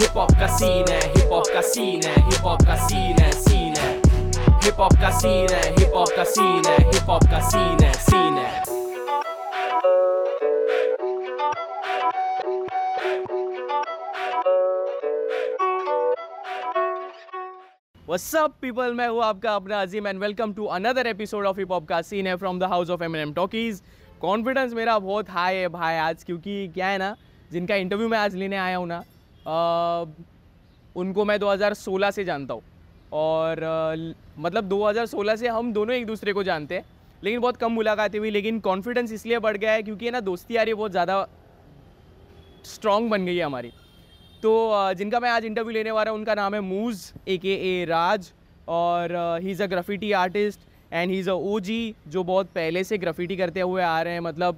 Hip hop का scene है hip hop का सीन है हिप हॉप का सीन है सीन है हिप हॉप का सीन है हिप हॉप का सीन है हिप हॉप का सीन है सीन है up, people? मैं हूँ आपका अपना Azeem and welcome to another episode of hip hop का सीन है from the house of M N M talkies confidence मेरा बहुत हाई है भाई आज, क्योंकि क्या है ना, जिनका इंटरव्यू मैं आज लेने आया हूँ ना उनको मैं 2016 से जानता हूँ। और ल- मतलब 2016 से हम दोनों एक दूसरे को जानते हैं। लेकिन बहुत कम मुलाकातें हुई लेकिन कॉन्फिडेंस इसलिए बढ़ गया है क्योंकि ना दोस्ती यारी बहुत ज़्यादा स्ट्रॉन्ग बन गई है हमारी। तो जिनका मैं आज इंटरव्यू लेने वाला हूँ उनका नाम है मूज ए के ए राज और he is a graffiti artist and he is a O G जो बहुत पहले से ग्राफिटी करते हुए आ रहे हैं। मतलब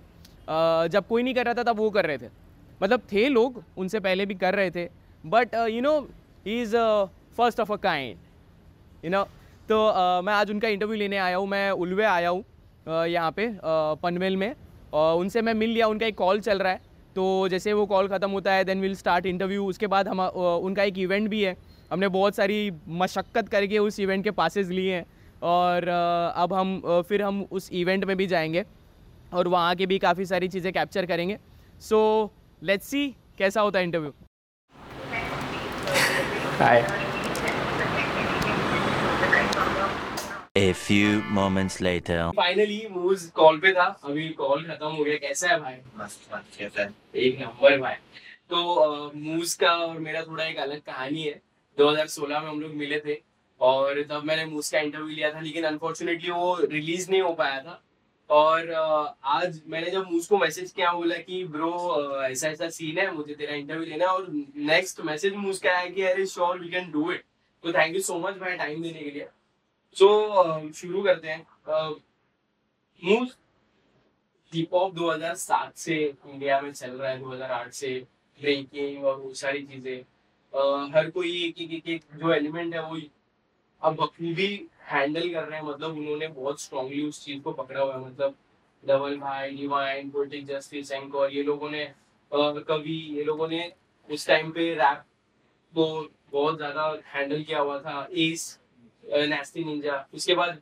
अ, जब कोई नहीं कर रहा था तब वो कर रहे थे। मतलब थे लोग उनसे पहले भी कर रहे थे but you know he is first of a kind you know तो अ, मैं आज उनका इंटरव्यू लेने आया हूँ मैं उलवे आया हूँ अ, यहाँ पे अ, पनवेल में और उनसे मैं मिल लिया उनका एक कॉल चल रहा है। तो जैसे वो कॉल ख़त्म होता है देन विल स्टार्ट इंटरव्यू उसके बाद हम अ, उनका एक इवेंट भी है। हमने बहुत सारी मशक्क़त करके उस इवेंट के पासेस लिए हैं और अ, अब हम अ, फिर हम उस इवेंट में भी जाएँगे और वहाँ के भी काफ़ी सारी चीज़ें कैप्चर करेंगे। सो लेट्स सी कैसा होता है interview hi A few moments later. Finally मूज कॉल पे था. अभी कॉल खत्म हो गया. कैसा है भाई? मस्त मस्त कैसा है? एक नंबर भाई. तो मूज का और मेरा थोड़ा एक अलग कहानी है. 2016 में हम लोग मिले थे और तब मैंने मूज का इंटरव्यू लिया था लेकिन अनफॉर्चुनेटली वो रिलीज़ नहीं हो पाया था. और आज मैंने जब मूज को मैसेज किया बोला कि ब्रो ऐसा ऐसा सीन है मुझे तेरा इंटरव्यू लेना और नेक्स्ट मैसेज मूज का आया कि अरे sure we can do it तो थैंक यू सो मच भाई टाइम देने के लिए। सो शुरू करते हैं। मूज हिप हॉप 2007 से इंडिया में चल रहा है 2008 से ब्रेकिंग और वो सारी चीज़ें। हर कोई एक, एक जो एलिमेंट है वो अब बखूबी हैंडल कर रहे हैं मतलब उन्होंने बहुत स्ट्रांगली उस चीज़ को पकड़ा हुआ है मतलब डबल भाई डिवाइन पोलिटिक जस्टिस एंकर ये लोगों ने कवि, ये लोगों ने उस टाइम पे रैप को बहुत ज़्यादा हैंडल किया हुआ था एस नेस्टी निंजा उसके बाद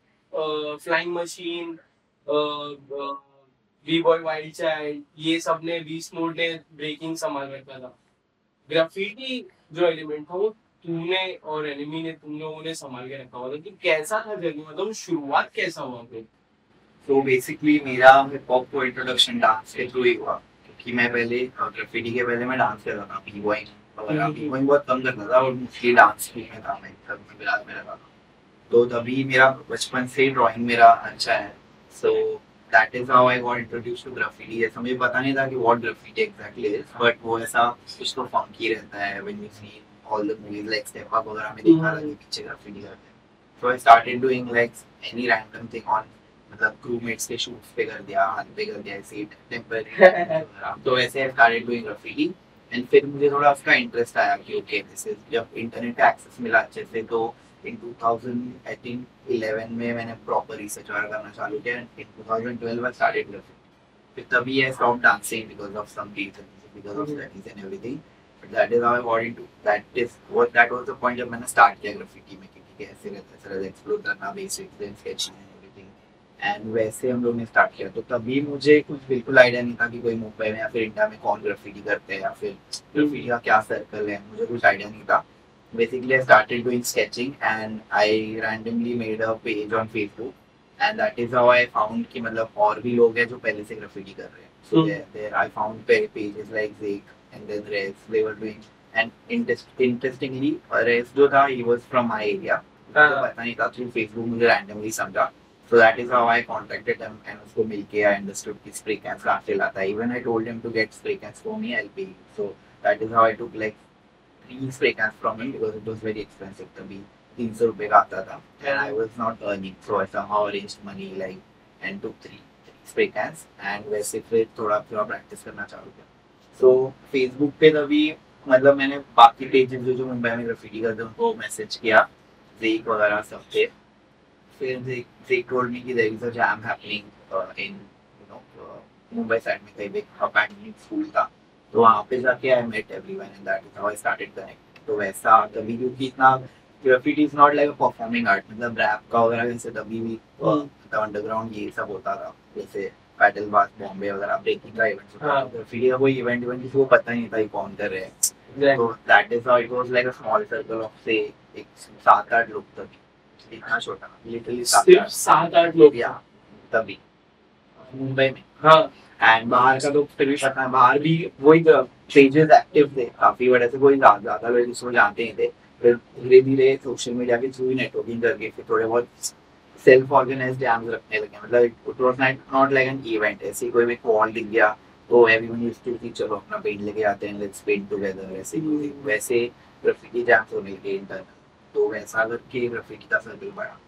flying machine V boy wild child ये सबने बीस मोड ने ब्रेकिंग संभाल रखा था। ग्राफिटी जो एलिमेंट था वो तूने और एनिमी ने तुम लोगों ने संभाल के रखा हुआ था कि कैसा था जर्नी मतलब शुरुआत कैसा हुआ फिर? तो बेसिकली मेरा हिप हॉप को इंट्रोडक्शन डांस के थ्रू ही हुआ क्योंकि मैं पहले ग्राफिटी के पहले मैं डांस करता था बी बॉइंग वगैरह। हम्म। बी बॉइंग बहुत कम करता था और मोस्टली डांस में था मैं सब में विराज में रहता था। तो तभी मेरा बचपन से ड्राइंग मेरा अच्छा है। So that is how I got introduce to graffiti ऐसा मुझे पता नहीं था कि what graffiti exactly is but वो ऐसा कुछ तो फंकी रहता है when you see all the movies like step up वगैरह में देखा था कि पीछे ग्राफिटी करते हैं so I started doing like any random thing on मतलब क्रूमेट्स के शूट्स पे कर दिया हाथ पे कर दिया ऐसे टेम्पररी तो ऐसे I started doing graffiti and फिर मुझे थोड़ा उसका इंटरेस्ट आया कि ओके दिस इज़ जब इंटरनेट का एक्सेस मिला अच्छे से तो इन 2000 आई थिंक 11 में मैंने प्रॉपर रिसर्च वगैरह करना चालू किया इन 2012 आई स्टार्टेड ग्राफिटी फिर तभी I stop dancing because of some reasons because of studies and everything that is how I got into that is what that was the point जब मैंने स्टार्ट किया graffiti में क्योंकि कैसे रहता है सर एक्सप्लोर करना basics then sketching and everything and वैसे हम लोग ने स्टार्ट किया तो तभी मुझे कुछ बिल्कुल आइडिया नहीं था कि कोई मुंबई में या फिर इंडिया में कौन ग्राफिटी करते हैं या फिर ग्राफिटी का क्या सर्कल है मुझे कुछ आइडिया नहीं था. Basically I started doing sketching and I randomly made a page on Facebook. And that is how I found कि मतलब और भी लोग हैं जो पहले से graffiti कर रहे हैं. So Hmm. there, there I found pa- pages like Zeke and then Rez they were doing and interest, interestingly Rez जो था he was from my area मुझे हाँ. पता नहीं था through Facebook मुझे randomly समझा so that is how I contacted him and उसको मिलके I understood कि spray cans कहाँ से लाता है even I told him to get spray cans for me I'll pay you. so that is how I took like three spray cans from him because it was very expensive तभी तीन सौ रुपए का आता था and I was not earning so I somehow arranged money like and took three, three spray cans and वैसे फिर थोड़ा थोड़ा प्रैक्टिस करना चालू किया so Facebook पे तभी मतलब मैंने बाकी पेजेस जो जो मुंबई में ग्राफिटी करते हैं उनको मैसेज किया जेक वगैरह सब थे फिर जेक told me कि a jam happening uh, in you know uh, Mumbai side में कहीं पे अबैंडन स्कूल था। तो वहाँ पे जाके I met everyone and that is how I started connect तो वैसा तभी क्योंकि इतना graffiti is not like performing art मतलब रैप का वगैरह जैसे तभी भी अंडरग्राउंड ये सब होता था जैसे बैटल बास बॉम्बे वगैरह ब्रेकिंग का इवेंट हाँ। ग्राफिटी का कोई इवेंट इवेंट किसी को पता ही नहीं था ये कौन कर रहे हैं। तो that is how it was like a small circle of से एक सात आठ लोग तक। इतना छोटा लिटरली सात सिर्फ़ आठ। सात आठ लोग। या तभी। मुंबई में। हाँ। एंड बाहर का तो फिर भी पता है बाहर भी वही पेजेस एक्टिव थे। काफ़ी बड़े से कोई ज़्यादा ज़्यादा लोग इसको जानते नहीं थे। फिर धीरे धीरे सोशल मीडिया के थ्रू ही नेटवर्किंग करके फिर थोड़े बहुत सेल्फ ऑर्गेनाइज डैम्स रखने लगे मतलब it was not like an event ऐसे कोई भी वॉल दिख गया तो एवरीवन यूज्ड टू कि चलो अपना पेंट लेके आते हैं लेट्स पेंट टुगेदर ऐसे। वैसे ग्राफिटी जैम्स होने लगे इंटरनल तो वैसा करके ग्राफिटी का सर्कल बढ़ा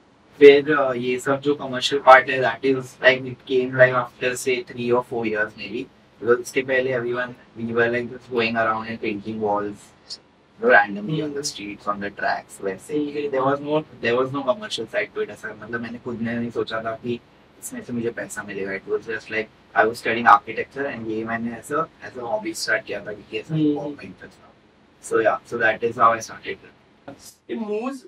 फिर uh, ये सब जो कमर्शियल पार्ट है that is like it came like after से थ्री और four years may be because उसके पहले everyone we were like just going around and painting walls randomly on the streets on the tracks वैसे ही there was no there was no commercial side to it ऐसा मतलब मैंने खुद ने नहीं सोचा था कि इसमें से मुझे पैसा मिलेगा it was just like I was studying architecture and ये मैंने ऐसा as a hobby start किया था कि ऐसा हम्म। बहुत में interest था so yeah so that is how I started ये मूज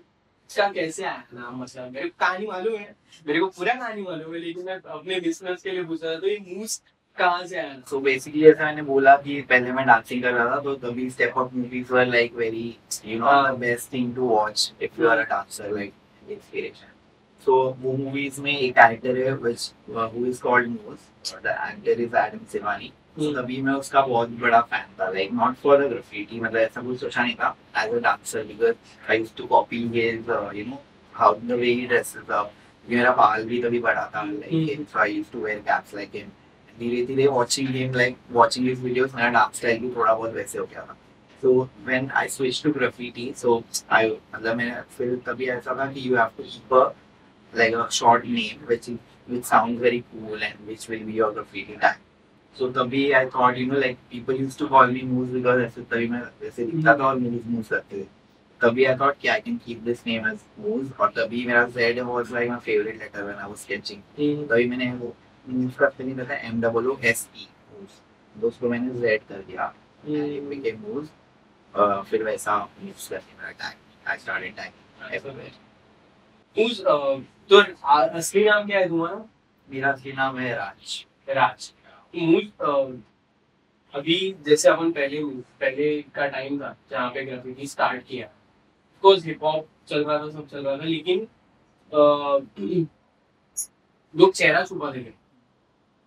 का कैसे आया नाम मतलब मेरे को कहानी मालूम है मेरे को पूरा कहानी मालूम है लेकिन मैं अपने बिज़नेस के लिए पूछ रहा था तो ये मूज कहाँ से आया so basically ऐसा मैंने बोला कि पहले मैं डांसिंग कर रहा था तो तभी step up movies were like very you know हाँ। the best thing to watch if you are a dancer like inspiration so वो movies में एक character है which uh, who is called Moose और the actor is Adam Sivani so हम्म। तभी मैं उसका बहुत बड़ा fan था like not for the graffiti मतलब ऐसा कुछ सोचा नहीं था as a dancer because I used to copy his uh, you know how the way he dresses up मेरा बाल भी तभी बड़ा था हम्म। him so I used to wear caps like him धीरे धीरे watching game like watching his videos मेरा dance style भी थोड़ा बहुत वैसे हो गया था so when I switch to graffiti so I मतलब मैंने फिर तभी ऐसा था कि you have to keep a like a short name which which sounds very cool and which will be your graffiti tag so तभी I thought you know like people used to call me Moose because ऐसे तभी मैं वैसे दिखता था और Moose Moose करते थे तभी I thought कि I can keep this name as Moose और तभी मेरा Z was like my favorite letter when I was sketching तभी मैंने वो मूव का स्पेलिंग रहता है M double O S E moves तो उसको मैंने जेड कर दिया। बिकेम मूव्स फिर वैसा मूव्स करके मेरा tag I started tag everywhere Moose तो असली नाम क्या है तुम्हारा? मेरा असली नाम है राज। राज। मूज अभी जैसे अपन पहले पहले का टाइम था जहाँ पे ग्राफिटी स्टार्ट किया। कोर्स हिप हॉप चल रहा था सब चल रहा था लेकिन लोग चेहरा छुपाते थे।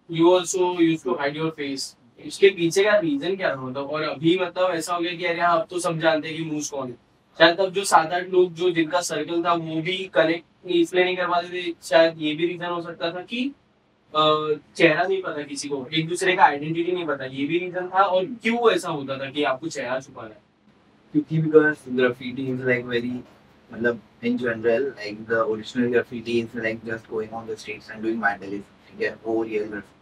You also use to hide your face इसके पीछे का रीजन क्या था? मतलब और अभी मतलब ऐसा हो गया कि अरे अब तो सब जानते हैं कि मूज कौन है। शायद तब जो सात आठ लोग जो जिनका सर्कल था, वो भी कनेक्ट इसलिए नहीं कर पाते थे शायद ये भी रीजन हो सकता था कि चेहरा नहीं पता किसी को। एक दूसरे का आइडेंटिटी नहीं पता। ये भी रीजन था और क्यों ऐसा होता था कि आपको चेहरा छुपाना है? क्योंकि because graffiti is like very मतलब in general like the original graffiti is like just going on the streets and doing vandalism ठीक है? वो रियल ग्राफिटी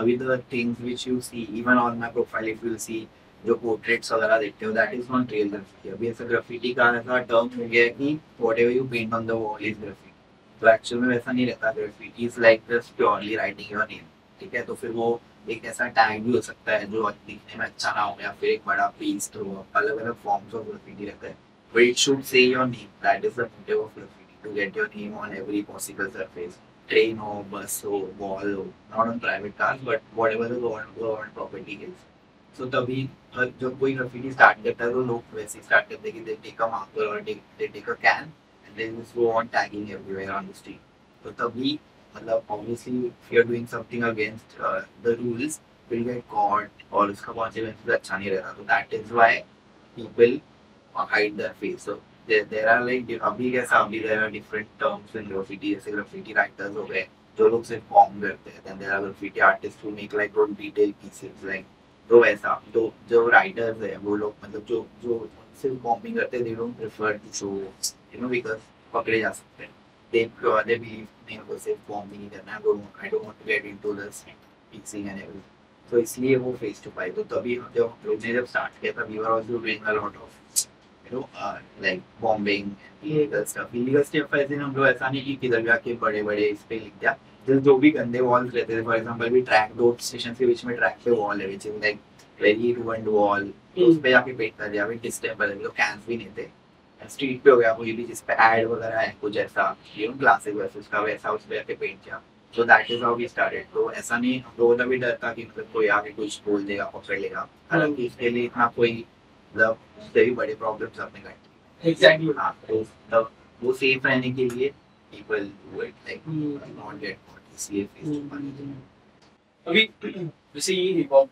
अभी the things which you see even on my profile if you see जो portraits वगैरह देखते हो that is not real graffiti अभी ऐसा ग्राफिटी का ऐसा टर्म हो गया कि whatever you paint on the wall is graffiti तो एक्चुअल में वैसा नहीं रहता graffiti is like just purely writing your name ठीक है? तो फिर वो एक ऐसा टैग भी हो सकता है जो दिखने में अच्छा ना हो या फिर एक बड़ा पेस्ट हो अलग अलग फॉर्म्स ऑफ़ ग्राफिटी रहता है. It should say your name. That is the motive of graffiti, to get your name on every possible surface. Train हो bus हो wall हो not on private cars but whatever the government government property is so तभी जब कोई graffiti start करता है तो लोग वैसे ही start करते हैं कि they take a marker or they, they take a can and they just go on tagging everywhere on the street तो तभी मतलब if you're doing something against uh, the rules will get caught और उसका consequences अच्छा नहीं रहता तो that is why people hide their face. So there, there are like अभी कैसा अभी there are different terms in graffiti जैसे graffiti writers हो गए जो लोग सिर्फ़ फॉर्म करते हैं then there are graffiti artists who make like good detail pieces like तो वैसा तो जो राइटर्स है वो लोग मतलब जो जो सिर्फ़ फॉर्मिंग करते हैं they don't prefer to show you know because पकड़े जा सकते हैं they they believe नहीं को सिर्फ़ फॉर्मिंग ही करना है I don't want to get into this piecing and everything तो इसलिए वो फेस टू फाइव तो तभी जब हम लोग ने जब स्टार्ट किया था we were also doing a lot of you know like bombing illegal stuff illegal stuff ऐसे हम लोग ऐसा नहीं कि किधर जाके बड़े बड़े इस पे लिख दिया। जस्ट जो भी गंदे वॉल्स रहते थे फॉर एग्जांपल भी ट्रैक दो स्टेशन के बीच में ट्रैक पे वॉल है which is like very ruined wall तो उस पे जाके पेंट कर दिया, अभी डिस्टेबल तो कैंस भी नहीं थे। स्ट्रीट पे हो गया कोई भी, जिस पे एड वगैरह है, कुछ ऐसा, यू नो क्लासिक वर्सेस का वैसा उस पे जाके पेंट किया। So that is how we started तो ऐसा नहीं, हम लोगों का भी डर था कि मतलब कोई आके कुछ बोल देगा, पकड़ लेगा। हालाँकि इसके लिए इतना कोई मतलब उससे भी बड़े प्रॉब्लम्स एग्जैक्टली हाँ तो तब वो सेफ़ रहने के लिए Hmm. इसलिए to face अभी जैसे ये हिप हॉप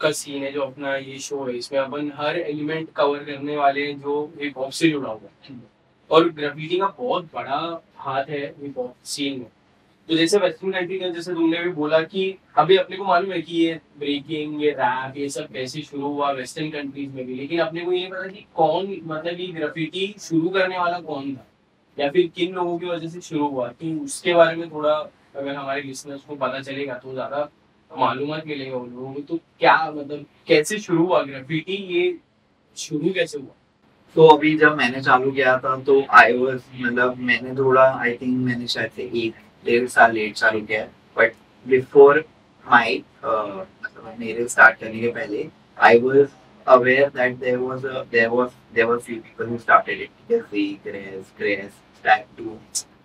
का सीन है जो अपना ये शो है इसमें अपन हर एलिमेंट कवर करने वाले हैं जो हिप हॉप से जुड़ा हुआ है। और ग्राफिटी का बहुत बड़ा हाथ है हिप हॉप सीन में। तो जैसे वेस्टर्न कंट्री का जैसे तुमने भी बोला कि अभी अपने को मालूम है कि ये ब्रेकिंग ये रैप ये सब कैसे शुरू हुआ वेस्टर्न कंट्रीज़ में भी। लेकिन अपने को ये पता कि कौन मतलब ये ग्राफिटी शुरू करने वाला कौन था? या फिर किन लोगों की वजह से शुरू हुआ? कि उसके बारे में थोड़ा अगर हमारे लिसनर्स को पता चलेगा तो ज़्यादा मालूमात मिलेगा उन लोगों को। तो क्या मतलब कैसे शुरू हुआ ग्राफिटी ये शुरू कैसे हुआ? तो अभी जब मैंने चालू किया था तो आई वाज मतलब मैंने थोड़ा आई थिंक मैंने शायद से एक डेढ़ साल लेट चालू किया है बट बिफोर माई मतलब मेरे स्टार्ट करने के पहले I was aware that there was a there was there were few people who started it Jesse, Grace, Grace, Stack 2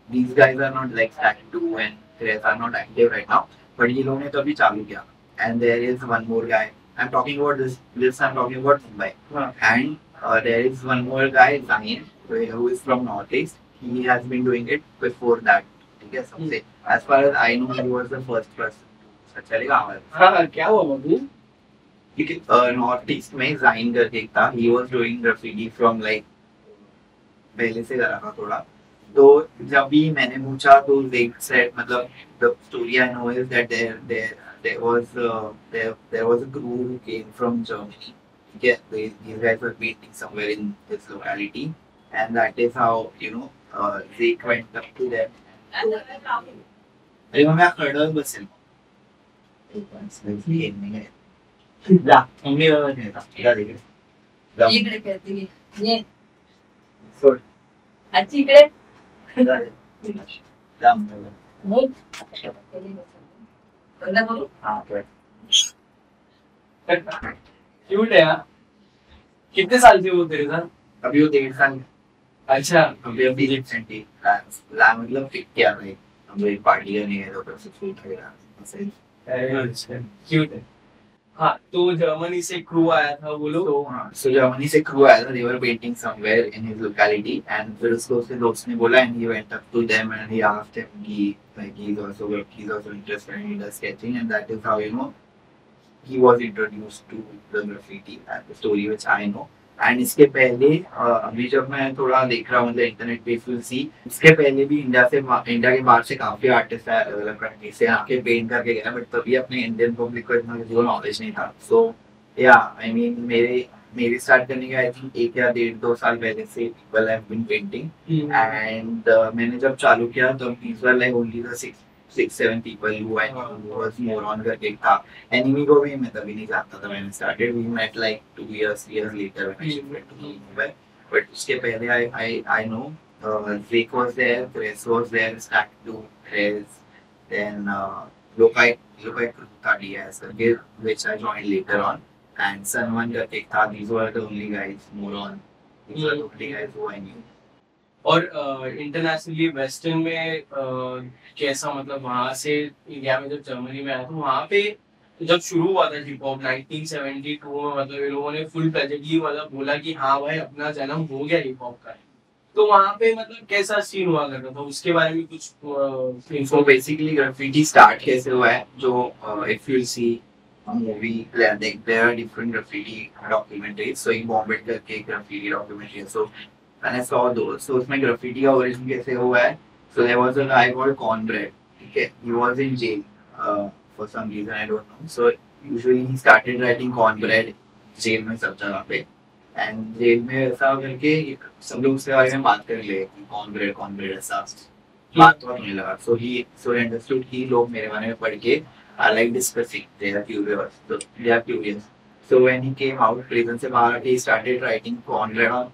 these guys are not like Stack 2 and Grace are not active right now but ये लोगों ने तो अभी चालू किया and there is one more guy I'm talking about this this I'm talking about Mumbai हाँ and uh, there is one more guy Zain who is from Northeast he has been doing it before that है सबसे as far as I know he was the first person चलेगा हमारे हाँ क्या हुआ बाबू north east में join करके एक था ही was doing graffiti from like पहले से करा था थोड़ा तो जब भी मैंने पूछा तो they said मतलब the story I know is that there there there was uh, there there was a crew who came from Germany yeah they, these guys were painting somewhere in this locality and that is how you know uh, Zeke went up to them अरे mummy खड़ा बसेल. जा mummy इकडे खेळते ये. सोड. आजी इकडे. करू? हाँ क्यूट कितने साल से वो तेरे साथ अभी वो डेढ़ साल. अच्छा अभी अभी रिसेंटली ला मतलब पिक किया भाई? हम अभी पार्टी करनी है तो फिर से शूट वगैरह ऐसे। अच्छा क्यूट है। हाँ तो जर्मनी से क्रू आया था वो लोग। तो हाँ सो जर्मनी से क्रू आया था they were painting somewhere in his locality and फिर उसको उसके दोस्त ने बोला and he went up to them and he asked him कि like he's also he's also interested and he does sketching and that is how you know he was introduced to the graffiti and the story which I know. And इसके पहले अभी जब मैं थोड़ा देख रहा हूँ इंटरनेट पे फिल सी इसके पहले भी इंडिया से इंडिया के बाहर से काफ़ी आर्टिस्ट है अलग अलग कंट्री से आके पेंट करके गए बट तभी अपने इंडियन पब्लिक को इतना किसी नॉलेज नहीं था। सो या आई मीन मेरे मेरी स्टार्ट करने के आई थिंक एक या डेढ़ दो साल पहले से people have been painting and मैंने जब चालू किया तब these were like only the six seven people who I knew who was more on करके एक था एनिमी को भी मैं तभी नहीं जानता था मैंने started we met like two years three years later when I shifted to Mumbai but उसके पहले I I I know uh, Zeke was there Chris was there Stack to Chris then uh, Lokai Lokai DS करके which I joined later on and करके एक था these were the only guys more on these were the only guys who I knew और internationally western में uh, कैसा मतलब वहाँ से इंडिया में जब जर्मनी में आया तो वहाँ पे जब शुरू हुआ था हिप हॉप 1972 में मतलब ये लोगों ने फुल प्रेजेंटली मतलब बोला कि हाँ भाई अपना जन्म हो गया हिप हॉप का। तो वहाँ पे मतलब कैसा सीन हुआ करता था? उसके बारे में कुछ इन्फो basically graffiti start कैसे हुआ है? जो uh, see a movie there there there are different graffiti documentaries. So Bombay करके graffiti documentary so when I saw those. So उसमें graffiti का origin कैसे हुआ है? So there was a guy called Conrad ठीक है? He was in jail uh, for some reason I don't know. So usually he started writing Conrad jail में सब जगह पे. एंड जेल में ऐसा करके सब लोग उसके बारे में बात कर ले कि कॉनग्रेड ऐसा. बात तो होने लगा. सो ही सो अंडरस्टूड कि लोग मेरे बारे में पढ़ के are like discussing they are curious they are curious so when he came out prison से बाहर he started writing Cornbread on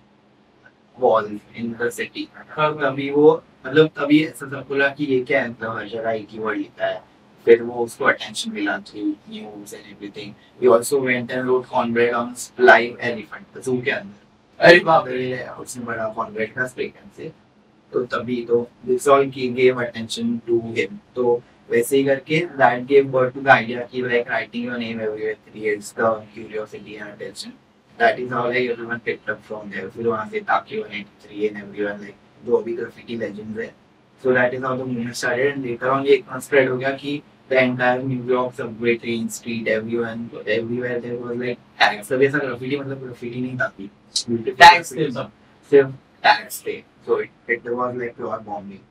walls in the city तभी वो मतलब तभी ऐसा सब बोला कि ये क्या है मतलब हर जगह एक वर्ड लिखा है। फिर वो उसको अटेंशन मिला through news and everything we also went and wrote Cornbread on live elephant zoo के अंदर। अरे बाप रे, उसने बड़ा कॉनवेड का स्प्रे से। तो तभी तो दिस ऑल की गेव अटेंशन टू हिम तो वैसे ही करके that gave birth to the idea कि like writing your name everywhere creates the curiosity and attention that is how like everyone picked up from there फिर वहाँ से ताकि 183 एंड एवरीवन लाइक जो अभी ग्राफिटी लेजेंड्स है So that is how the movement started, and later on ये इतना spread हो गया कि the entire New York subway, train, street, everyone, everywhere there was like tags. सब ऐसा graffiti मतलब graffiti नहीं था कि Tags थे सब। सिर्फ़ tags थे. So it it was like pure bombing,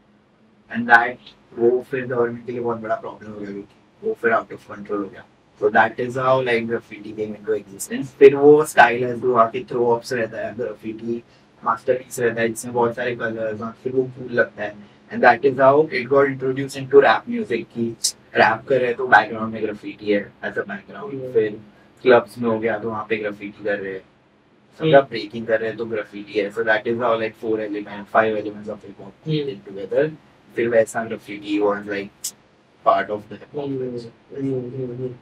and that वो फिर गवर्नमेंट के लिए बहुत बड़ा प्रॉब्लम हो गया क्योंकि वो फिर आउट ऑफ़ कंट्रोल हो गया. तो that is how like graffiti came into existence फिर वो स्टाइल है जो आके थ्रो अप्स रहता है ग्राफिटी मास्टरपीस रहता है जिसमें बहुत सारे कलर्स और फिर वो कूल लगता है। And that is how it got introduce into rap music की रैप कर रहे तो बैकग्राउंड में ग्राफिटी है एज अ बैकग्राउंड फिर क्लब्स में हो गया तो वहाँ पे ग्राफिटी कर रहे हैं। सब ब्रेकिंग कर रहे हैं तो ग्राफिटी है। So that is how like four element five elements of hip hop in together फिर वैसा graffiti was like part of the hip hop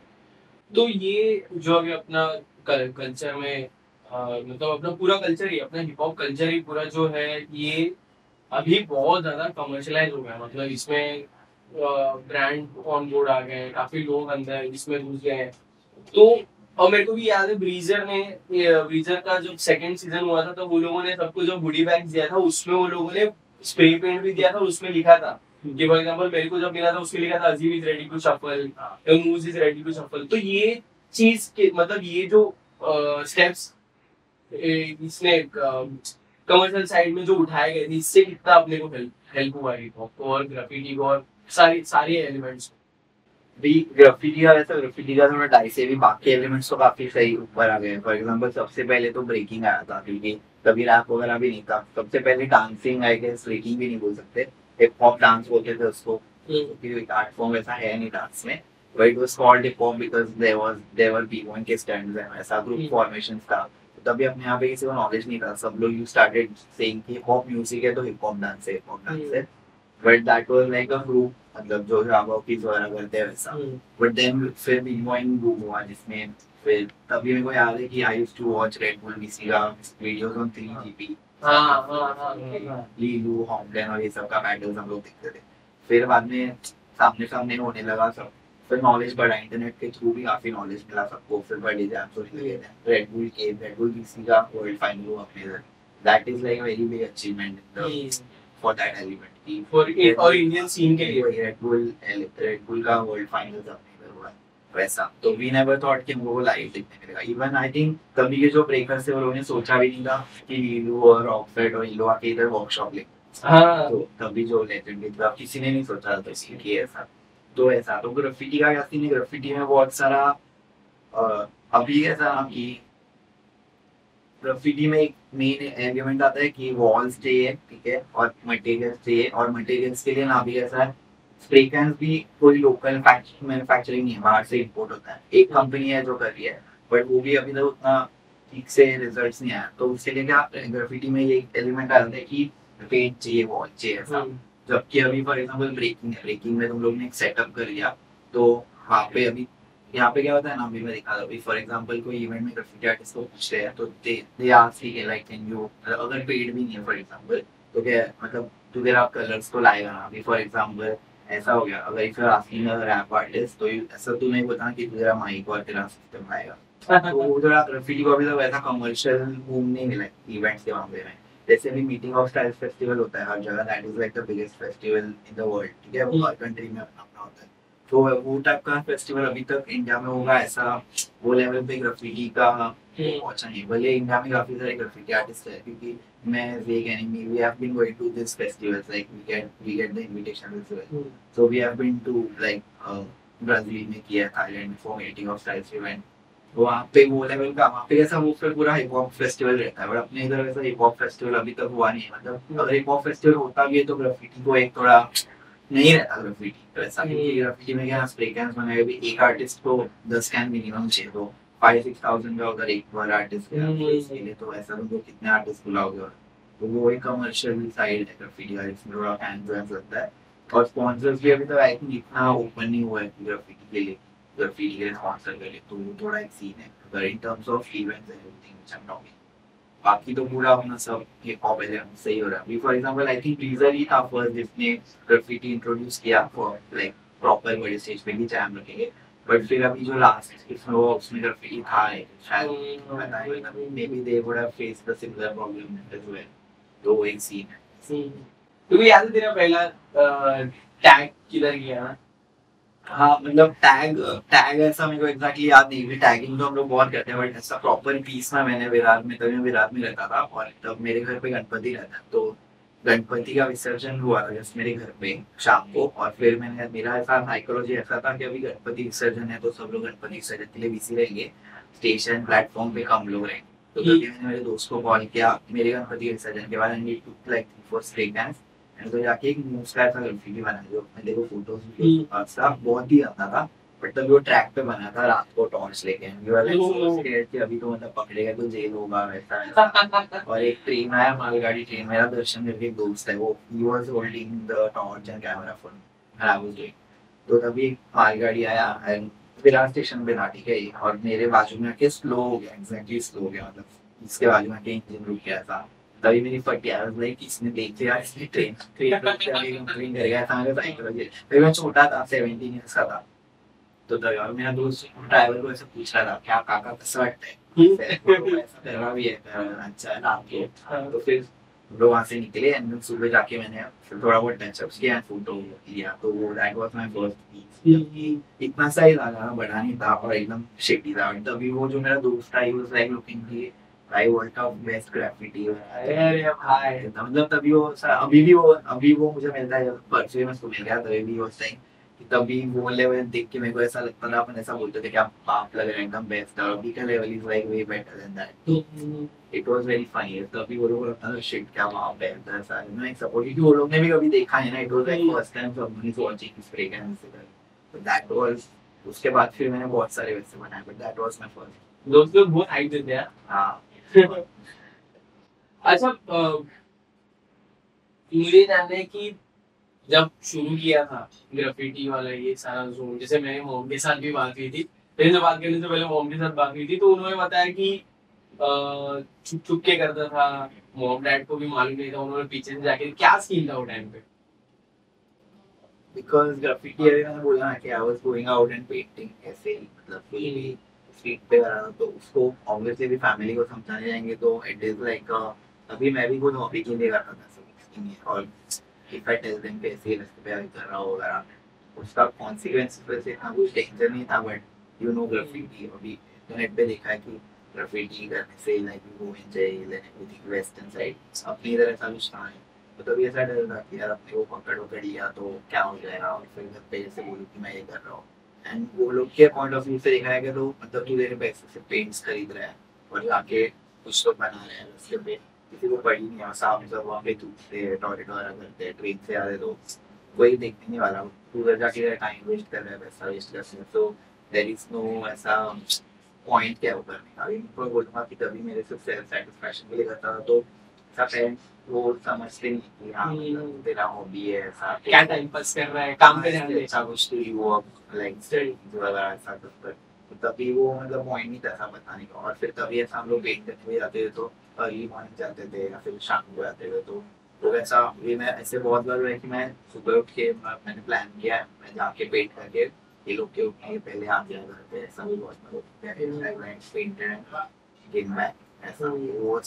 तो ये जो अभी अपना कल्चर में मतलब अपना पूरा कल्चर ही, अपना हिप हॉप कल्चर ही पूरा जो है, ये अभी बहुत ज़्यादा कमर्शलाइज हो गया मतलब इसमें ब्रांड ऑन बोर्ड आ गए काफ़ी लोग अंदर इसमें घुस गए हैं। तो और मेरे को भी याद है ब्रीजर ने ब्रीजर का जब सेकंड सीज़न हुआ था तो वो लोगों ने सबको जो हुडी बैग दिया था, उसमें वो लोगों ने स्प्रे पेंट भी दिया था उसमें लिखा था। कि फॉर एग्जांपल मेरे को जब मिला था उसमें लिखा था? Azeem is ready to shuffle news is ready to shuffle तो ये चीज़ के मतलब ये जो स्टेप्स इसने कमर्शियल साइड में जो उठाए गए थे इससे कितना अपने को हेल्प हेल्प हुआ हिप हॉप को और ग्राफिटी को और सारी सारे एलिमेंट्स भी ग्राफिटी का वैसा ग्राफिटी का थोड़ा डाई से भी बाकी एलिमेंट्स तो काफ़ी सही ऊपर आ गए फॉर एग्जांपल सबसे पहले तो ब्रेकिंग आया था क्योंकि कभी रैप वगैरह भी नहीं था। सबसे पहले डांसिंग आई गेस ब्रेकिंग भी नहीं बोल सकते। हिप हॉप डांस बोलते थे उसको। क्योंकि आर्ट फॉर्म वैसा है नहीं डांस में। But it was called hip hop because there was there were B1 के स्टैंड्स एंड ऐसा ग्रुप हम्म। फॉर्मेशंस था। तो तभी अपने यहाँ पे किसी को नॉलेज नहीं था। सब लोग यू स्टार्टेड सेइंग कि हिप हॉप म्यूज़िक है तो हिप हॉप डांस है हिप हॉप डांस है। But that was like a group मतलब जो रावा की वगैरह करते हैं वैसा। बट देन फिर बूम हुआ जिसमें फिर तभी मेरे को याद है कि I used to watch Red Bull BC का वीडियोस ऑन 3GP हाँ हाँ हाँ हाँ लीलू हॉमडन और ये सब का बैटल्स हम लोग देखते थे फिर बाद में सामने सामने होने लगा सब फिर नॉलेज बढ़ा इंटरनेट के थ्रू भी काफ़ी नॉलेज मिला सबको फिर बड़े एग्ज़ाम्स होने लगे थे रेड के रेड बुल का वर्ल्ड फाइनल हुआ अपने इधर that is like very big achievement for that element की और इंडियन सीन के लिए रेड बुल का वर्ल्ड फाइनल हुआ वैसा। तो वी नेवर थॉट कि हमको वो लाइव देखने मिलेगा इवन आई थिंक तभी के जो ब्रेकर्स थे वो लोगों ने सोचा भी नहीं था कि लीलू और ऑक्सफर्ड और इलो आके इधर वर्कशॉप ले। हाँ। तो तभी जो लेजेंडरी था किसी ने नहीं सोचा था इसलिए कि ऐसा। तो ऐसा। तो ग्राफिटी का क्या सीन है ग्राफिटी में बहुत सारा अभी ऐसा ना कि ग्राफिटी में एक मेन एलिमेंट आता है कि वॉल्स चाहिए ठीक है और मटेरियल्स चाहिए और मटेरियल्स के लिए ना भी ऐसा है स्प्रे कैंस भी कोई लोकल मैन्युफैक्चरिंग नहीं है बाहर से इंपोर्ट होता है। एक कंपनी है जो कर रही है बट वो भी अभी तक उतना ठीक से रिजल्ट्स नहीं आया। तो उसके लिए क्या ग्राफिटी में ये एलिमेंट जाता है कि पेंट चाहिए वॉल चाहिए ऐसा। हम्म, जबकि अभी फॉर एग्जांपल ब्रेकिंग है। ब्रेकिंग में तुम लोग ने एक सेटअप कर लिया तो वहाँ पे अभी यहाँ पे क्या होता है ना अभी मैं दिखा अभी फॉर एग्जांपल कोई इवेंट में ग्राफिटी आर्टिस्ट को पूछते हैं तो दे दे आस्क है लाइक कैन यू अगर पेड भी नहीं है फॉर एग्जांपल तो क्या है, मतलब तू तेरा कलर्स को लाएगा ना? अभी फॉर एग्जांपल ऐसा हो गया। अगर if you asking a rap artist तो ऐसा तू नहीं बताना कि तू तेरा माइक और तेरा सिस्टम लाएगा तो थोड़ा ग्राफिटी को अभी तक वैसा कमर्शियल बूम नहीं मिला इवेंट्स के मामले में। जैसे भी मीटिंग ऑफ़ स्टाइल्स फेस्टिवल होता है हर जगह that is like the biggest festival in the world ठीक है? वो हर कंट्री में अपना अपना होता है। तो वो टाइप का फेस्टिवल अभी तक इंडिया में होगा ऐसा वो लेवल पे ग्राफिटी का पहुँचा नहीं। भले इंडिया में काफ़ी सारे ग्राफिटी आर्टिस्ट है क्योंकि मैं वेग enemy we have been going to this festivals like we get we get the invitation as well So we have been to like uh, Brazil में किया Thailand for meeting of styles event वहाँ पे वो level का वहाँ पे ऐसा वो फिर पूरा हिप हॉप फेस्टिवल रहता है बट अपने इधर वैसा हिप हॉप फेस्टिवल अभी तक हुआ नहीं है। मतलब अगर हिप हॉप फेस्टिवल होता भी है तो ग्राफिटी को एक थोड़ा नहीं रहता ग्राफिटी तो ऐसा क्योंकि। ग्राफिटी में क्या स्प्रे कैंस बनाए भी एक आर्टिस्ट को दस कैन मिनिमम चाहिए तो फाइव सिक्स थाउज़ेंड का उधर एक पर आर्टिस्ट के हम्म। इसके तो ऐसा तुमको कितने आर्टिस्ट बुलाओगे और तो वो एक कमर्शियल साइड है ग्राफिटी का इसमें थोड़ा फ़ैन वैन लगता है। और स्पॉन्सर्स भी अभी तक आई थिंक इतना ओपन नहीं हुआ है ग्राफिटी के लिए ग्राफिटी के लिए स्पॉन्सर के लिए तो वो थोड़ा एक सीन है। पर in terms of events and everything which I am talking बाकी तो पूरा अपना सब हिप हॉप है सही हो रहा है। अभी for example I think teaser ही था फ़र्स्ट जिसने ग्राफिटी इंट्रोड्यूस किया फॉर लाइक प्रॉपर बड़े स्टेज पे भी जैम रखेंगे। बट फिर अभी जो लास्ट वो उसमें ग्राफिटी था शायद पता नहीं maybe they would have face the similar problem as well तो वो एक सीन है क्योंकि याद है तेरा पहला टैग किधर गया? ना हाँ मतलब टैग टैग ऐसा मेरे को एग्जैक्टली याद नहीं भी टैगिंग तो हम लोग बहुत करते हैं बट ऐसा प्रॉपर पीस ना मैंने विरार में तभी मैं विरार में रहता था और तब मेरे घर पे गणपति रहता तो गणपति का विसर्जन हुआ था जस्ट मेरे घर पे शाम को और फिर मैंने मेरा ऐसा साइकोलॉजी ऐसा था कि अभी गणपति विसर्जन है तो सब लोग गणपति विसर्जन के लिए बिज़ी रहेंगे। स्टेशन प्लेटफॉर्म पे कम लोग रहेंगे तो तभी मैंने मेरे दोस्त को कॉल किया मेरे गणपति विसर्जन के बाद and took like three four straight dance and तो जाके एक मूव्स का ऐसा ग्राफिटी बना जो मैं देखो फ़ोटोज़ बहुत ही आता था। तभी वो ट्रैक पे बना था रात को टॉर्च लेके। कि अभी तो मतलब पकड़ेगा तो जेल होगा वैसा और एक ट्रेन आया मालगाड़ी ट्रेन मेरा दर्शन करके दोस्त है वो। He was holding the torch and camera phone and I was doing तो तभी मालगाड़ी आया एंड विरार स्टेशन पे था ठीक है? और मेरे बाजू में आके स्लो हो गया एग्जैक्टली स्लो हो गया मतलब। इसके बाजू में आके इंजन रुक गया था। तभी मेरी फटी आई वाज लाइक इसने देख लिया इसने ट्रेन ट्रेन कंप्लेन कर गया था मेरे साइकोलॉजी फिर मैं छोटा था 17 इयर्स का था। तो तभी मेरा दोस्त ड्राइवर को ऐसे पूछ रहा था क्या काका कसं वाटतंय तो ऐसा भी है रहा है, अच्छा है ना आपको तो फिर हम लोग वहाँ से निकले एंड सुबह जाके मैंने फिर थोड़ा बहुत टच अप्स किया फ़ोटो लिया। तो वो दैट वाज माय फ़र्स्ट इतना सही लगा बड़ा नहीं था और एकदम शेटी था। और तभी वो जो मेरा दोस्त था ही वाज लाइक लुकिंग कि भाई वर्ल्ड का बेस्ट ग्राफिटी अरे भाई। मतलब तभी वो अभी भी वो अभी वो मुझे मिलता है परसों ही मैं उसको मिल गया तभी भी वो कि तभी वो लेवल देख के मेरे को ऐसा लगता था अपन ऐसा बोलते थे कि आप बाप लग रहे हैं एकदम बेस्ट और अभी का level is like way better than that it was very funny तभी वो लोग लगता था शिट क्या बाप है ऐसा मैं सपोर्ट क्योंकि वो लोग ने भी कभी देखा है ना it was like first time someone is watching this fragrance तो दैट वाज उसके बाद फिर मैंने बहुत सारे वैसे बनाए but that was my first दोस्त लोग बहुत हाइप देते हैं हाँ। अच्छा मुझे जानना है कि जब शुरू किया था ग्राफिटी वाला ये सारा जोन जैसे मैंने मोम के साथ भी बात की थी। मेरे से बात करने से पहले मोम के साथ बात की थी तो उन्होंने बताया कि छुप छुप के करता था। मोम डैड को भी मालूम नहीं था, उन्होंने पीछे से जाके क्या स्कीम था वो टाइम पे। बिकॉज़ ग्राफिटी अभी मैंने बोला कि I was going out and painting ऐसे मतलब कोई भी स्ट्रीट पे कर रहा तो उसको ऑब्वियसली भी फैमिली को समझाने जाएँगे तो इट इज़ लाइक अभी मैं भी खुद हॉबी के लिए करता था सब और इफ़ आई टेल देम कि ऐसे ही रास्ते पे अभी कर रहा हूँ वगैरह उसका कॉन्सिक्वेंस कुछ डेंजर नहीं था बट यू नो ग्राफिटी अभी इंटरनेट पे देखा है कि ग्राफिटी करने से like you go in jail and western side नहीं। तो तभी ऐसा डर था कि यार, अपने पकड़ वकड़ लिया तो क्या हो जाएगा? और फिर घर पे जैसे बोलूँ कि मैं ये कर रहा हूँ। एंड वो लोग के पॉइंट ऑफ़ व्यू से देखा है कि तो मतलब तू तेरे पैसे से पेंट्स खरीद रहा है और जाके कुछ तो बना रहे हैं उसके पे किसी को पड़ी नहीं है शाम जब वहाँ पे धूपते टॉयलेट वगैरह करते हैं ट्रेन से आ रहे तो कोई देखने नहीं वाला। उधर जाके टाइम वेस्ट कर रहा है पैसा वेस्ट कर रहा है तो देर इज़ नो ऐसा पॉइंट क्या ऊपर नहीं अभी मैं बोलूँगा कि तभी मेरे से सेल्फ सेटिस्फैक्शन के लिए करता था तो ऐसा पेरेंट्स वो समझते नहीं कि हाँ मतलब तेरा हॉबी है ऐसा क्या टाइम पास कर रहा है? काम पे ध्यान दे। अच्छा कुछ तो यू वर्क लाइक स्टडीज़ वगैरह ऐसा कुछ तभी वो मतलब पॉइंट नहीं था ऐसा बताने का। और फिर तभी ऐसा हम लोग पेंट करने भी जाते थे तो अर्ली मॉर्निंग जाते थे या फिर शाम को जाते थे तो तो वैसा ये मैं ऐसे बहुत बार हुआ है कि मैं सुबह उठ के मैंने प्लान किया मैं जाके पेंट करके ये लोग के उठने के पहले आ गया घर पे। ऐसा भी बहुत बार पेंटेड गेम बैक ऐसा वो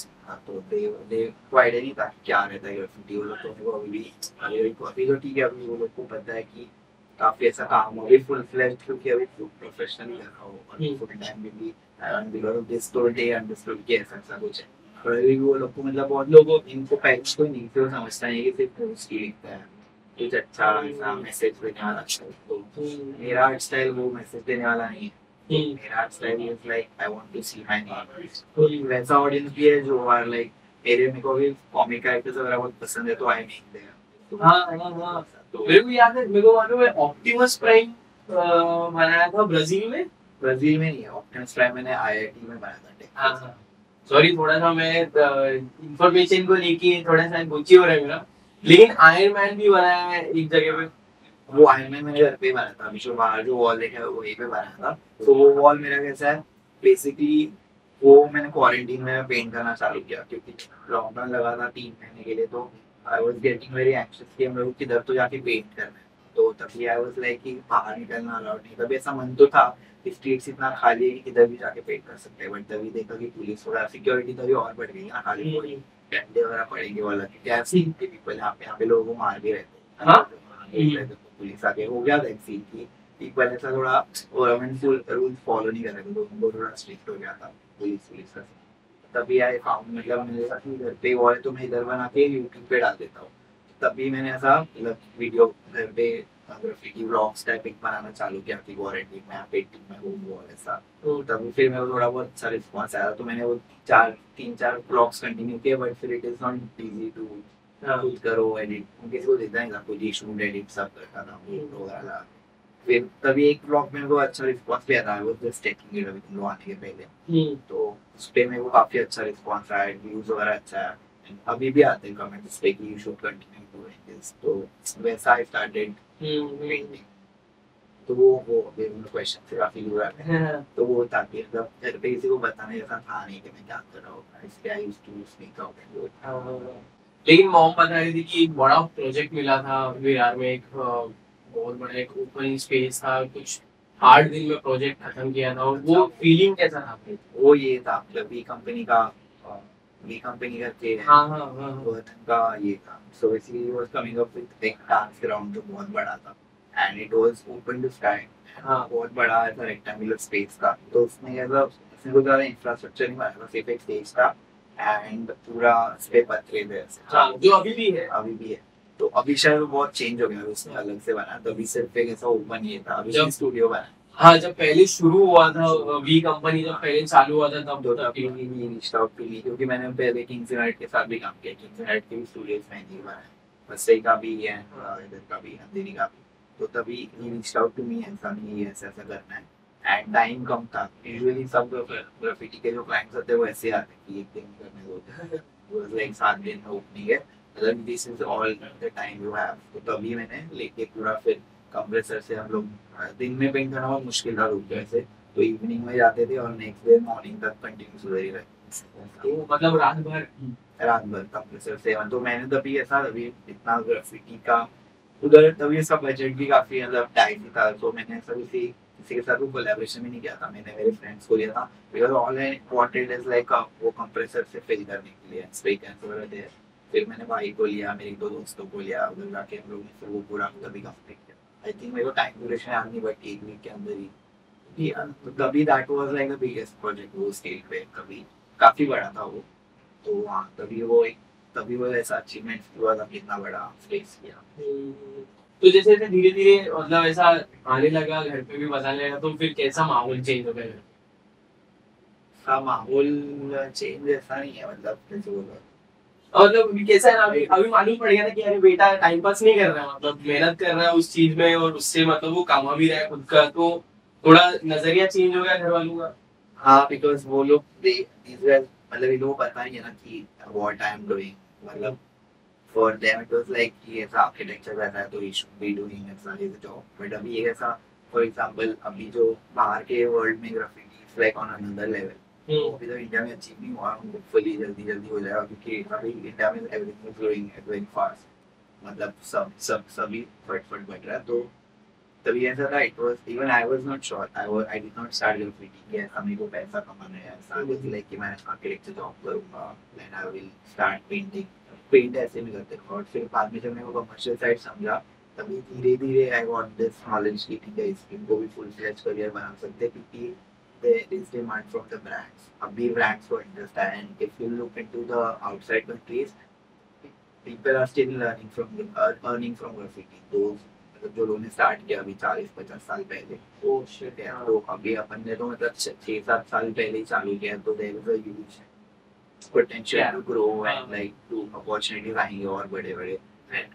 तो दे दे आइडिया नहीं था कि क्या रहता है। ग्राफिटी वो लोग तो अभी भी अभी तो ठीक है। अभी वो लोग को पता है कि काफ़ी ऐसा काम हो अभी फुल फ्लेज क्योंकि अभी प्रोफेशनली कर रहा हूँ और हम्म। फुल टाइम में भी बिकॉज़ ऑफ़ दिस तो डे ऐसा ऐसा कुछ है। और अभी वो लोग को मतलब बहुत लोगों इनको को नहीं समझता है कि सिर्फ़ पोस्ट ही लिखता है। कुछ अच्छा ऐसा मैसेज देने वाला अच्छा है। तो मेरा आर्ट स्टाइल वो मैसेज देने वाला नहीं है। मेरा art style is like I want to see my name वैसा ऑडियंस भी है जो आर लाइक मेरे मेरे को भी कॉमिक कैरेक्टर्स वगैरह बहुत पसंद है तो आई मेक देयर हाँ हाँ हाँ। मेरे को याद है मेरे को मालूम है ऑप्टिमस प्राइम बनाया था ब्राज़ील में? ब्राज़ील में नहीं है ऑप्टिमस प्राइम मैंने आईआईटी में बनाया था हाँ। टेक्सास हाँ। सॉरी थोड़ा सा मैं इंफॉर्मेशन को लेके थोड़ा सा गुच्ची हो रहा है मेरा लेकिन आयरन मैन भी बनाया है एक जगह पे। वो आयरन मैन मैंने घर पे बनाया था अभी बाहर जो वॉल देखा है वो वहीं पे बनाया था। तो वो वॉल मेरा कैसा है बेसिकली वो मैंने क्वारंटीन में पेंट करना चालू किया क्योंकि लॉकडाउन लगा था तीन महीने के लिए तो I was getting very anxious कि हम लोग किधर तो जाके पेंट करना है। तो तभी आई वाज लाइक कि बाहर निकलना अलाउड नहीं। तभी ऐसा मन तो था कि स्ट्रीट्स इतना खाली है कि किधर भी जाके पेंट कर सकते हैं। बट तभी देखा कि पुलिस थोड़ा सिक्योरिटी तभी और बढ़ गई। ना खाली कोई डंडे वगैरह पड़ेंगे वाला क्योंकि आई सीन के पीपल यहाँ पे यहाँ पे लोगों को मार भी रहते हैं? रहे पुलिस आके हो गया था सीन की पीपल ऐसा थोड़ा गवर्नमेंट रूल फॉलो नहीं कर रहे थे। तो उनको थोड़ा स्ट्रिक्ट हो गया था। पुलिस पुलिस का तभी आई फाउंड मतलब मेरे घर पे वॉल तो मैं इधर बना के यूट्यूब पे डाल देता हूँ। तभी मैंने ऐसा मतलब वीडियो घर पे ग्राफिटी व्लॉग्स टाइप एक बनाना चालू किया कि में पेंटिंग में वो वो ऐसा। तो तभी फिर मेरे थोड़ा बहुत अच्छा रिस्पॉन्स आया। तो मैंने वो चार तीन चार व्लॉग्स कंटिन्यू किए बट फिर it is not easy to खुद करो एडिट किसी को देता ही एडिट सब करता था वो वगैरह तभी एक ब्लॉग में को अच्छा रिस्पॉन्स भी आता है वो जस्ट टेकिंग इट एवरीथिंग आने के पहले। तो उस पे मेरे को काफ़ी अच्छा रिस्पॉन्स आया व्यूज़ वगैरह अच्छा है And अभी भी आते हैं कमेंट्स पे कि you should continue doing this तो वैसा आई स्टार्टेड पेंटिंग तो वो वो अभी क्वेश्चन से काफ़ी दूर आ गए तो वो था कि मतलब घर पे किसी को बताने जैसा था नहीं कि मैं क्या कर रहा हूँ। इसलिए I used to speak out लेकिन मॉम बता रही थी कि एक बड़ा प्रोजेक्ट मिला था विरार में एक बहुत बड़ा एक ओपन स्पेस था कुछ आठ दिन में प्रोजेक्ट खत्म किया था और वो फीलिंग कैसा था? वो ये था मतलब वी कंपनी का वी कंपनी करके है हाँ हाँ हाँ। वर्धन का ये था। So basically was coming up with एक डांस ग्राउंड जो बहुत बड़ा था। And it was open to sky हाँ। बहुत बड़ा ऐसा रेक्टेंगुलर स्पेस था। तो उसमें ऐसा उसमें कोई ज़्यादा इंफ्रास्ट्रक्चर नहीं बना था सिर्फ़ एक स्टेज था। एंड पूरा उस पे पत्थरे थे। हाँ जो अभी भी है। अभी भी है। तो अभी शायद बहुत चेंज हो गया उसने अलग से बना तो अभी सिर्फ़ एक ऐसा ओपन ये था अभी स्टूडियो बना हाँ जब पहले शुरू हुआ था वी कंपनी जब पहले चालू हुआ था तब तो तब तभी मैंने रीच आउट के लिए क्योंकि मैंने पहले किंग्स यूनाइट के साथ भी काम किया किंग्स यूनाइट के भी स्टूडियोज में नहीं हुआ बनाया। वसई का भी है इधर का भी अंधेरी का भी। तो तभी ही रीच आउट टू मी ऐसा नहीं है ऐसा ऐसा करना है। एंड टाइम कम था। यूजुअली सब ग्राफिटी के जो क्लाइंट्स होते हैं वो ऐसे आते हैं कि एक दिन करने दो। लाइक सात दिन ओपनिंग है। मतलब this is all the time you have तो तभी मैंने लेके पूरा फिर कंप्रेसर से हम लोग दिन में पेंट करना बहुत मुश्किल था रुक जैसे तो इवनिंग में जाते थे और नेक्स्ट डे मॉर्निंग तक कंटिन्यूस वही रहे। तो मतलब रात भर रात भर कंप्रेसर से। तो मैंने तभी ऐसा तभी इतना ग्राफिटी का उधर तभी इसका बजट भी काफ़ी मतलब टाइट ही था। तो मैंने ऐसा किसी किसी के साथ वो कोलैबोरेशन भी नहीं किया था। मैंने मेरे फ्रेंड्स को लिया था। Because all I wanted is like वो कंप्रेसर से फिल करने के लिए। स्प्रे कैन वगैरह थे। फिर मैंने भाई को लिया मेरे दो दोस्तों को लिया उधर जाके हम लोग ने फिर वो पूरा तभी कंप्लीट किया। आई थिंक मेरे को टाइम ड्यूरेशन याद नहीं बट एक वीक के अंदर ही। तभी that was like the biggest project वो स्केल पे कभी काफ़ी बड़ा था वो। तो हाँ तभी वो एक तभी वो ऐसा अचीवमेंट हुआ था कितना बड़ा फेस किया। तो जैसे जैसे धीरे धीरे मतलब ऐसा आने लगा घर पे भी बताने लगा तो फिर कैसा माहौल चेंज हो गया? का माहौल चेंज ऐसा नहीं है मतलब कैसे बोलो मतलब कैसा है ना, अभी अभी मालूम पड़ गया ना कि अरे बेटा टाइम पास नहीं कर रहा है मतलब मेहनत कर रहा है उस चीज़ में और उससे मतलब वो कमा भी रहा है खुद का तो थोड़ा नज़रिया चेंज हो गया घर वालों का। हाँ बिकॉज़ वो लोग मतलब इन लोगों को पता ही है ना कि व्हाट आई एम डूइंग मतलब for them it was like कि ऐसा आर्किटेक्चर वैसा है तो ही शुड बी डूइंग ऐसा इज़ जॉब बट अभी एक ऐसा फॉर एग्जांपल अभी जो बाहर के वर्ल्ड में graffiti like on another level hmm. तो इंडिया में अचीव नहीं हुआ होपफुली जल्दी जल्दी हो जाएगा क्योंकि अभी इंडिया में everything growing at very fast मतलब सब सब सभी फटफट बढ़ रहा है तो तभी ऐसा था it was even I was not sure I was I did not start graffiti कि ऐसा मेरे को पैसा कमाना है ऐसा वाज लाइक कि मैं आर्किटेक्चर जॉब करूँगा then I will start painting paint ऐसे में करते और फिर बाद में जब मेरे को कमर्शियल साइड समझा तभी धीरे धीरे आई गॉट दिस नॉलेज कि ठीक है इसको भी फुल फ्लेज करियर बना सकते हैं क्योंकि there is demand from the brands. अभी brands को interest है and if you look into the outside countries, people are still learning from uh, earning from graffiti. Those जो लोगों ने स्टार्ट किया अभी चालीस पचास साल पहले Oh shit, है, हाँ। तो अभी अपन ने तो मतलब छ- छह सात साल पहले ही चालू किया तो there is a huge potential to grow. And like to opportunities आएँगे और बड़े बड़े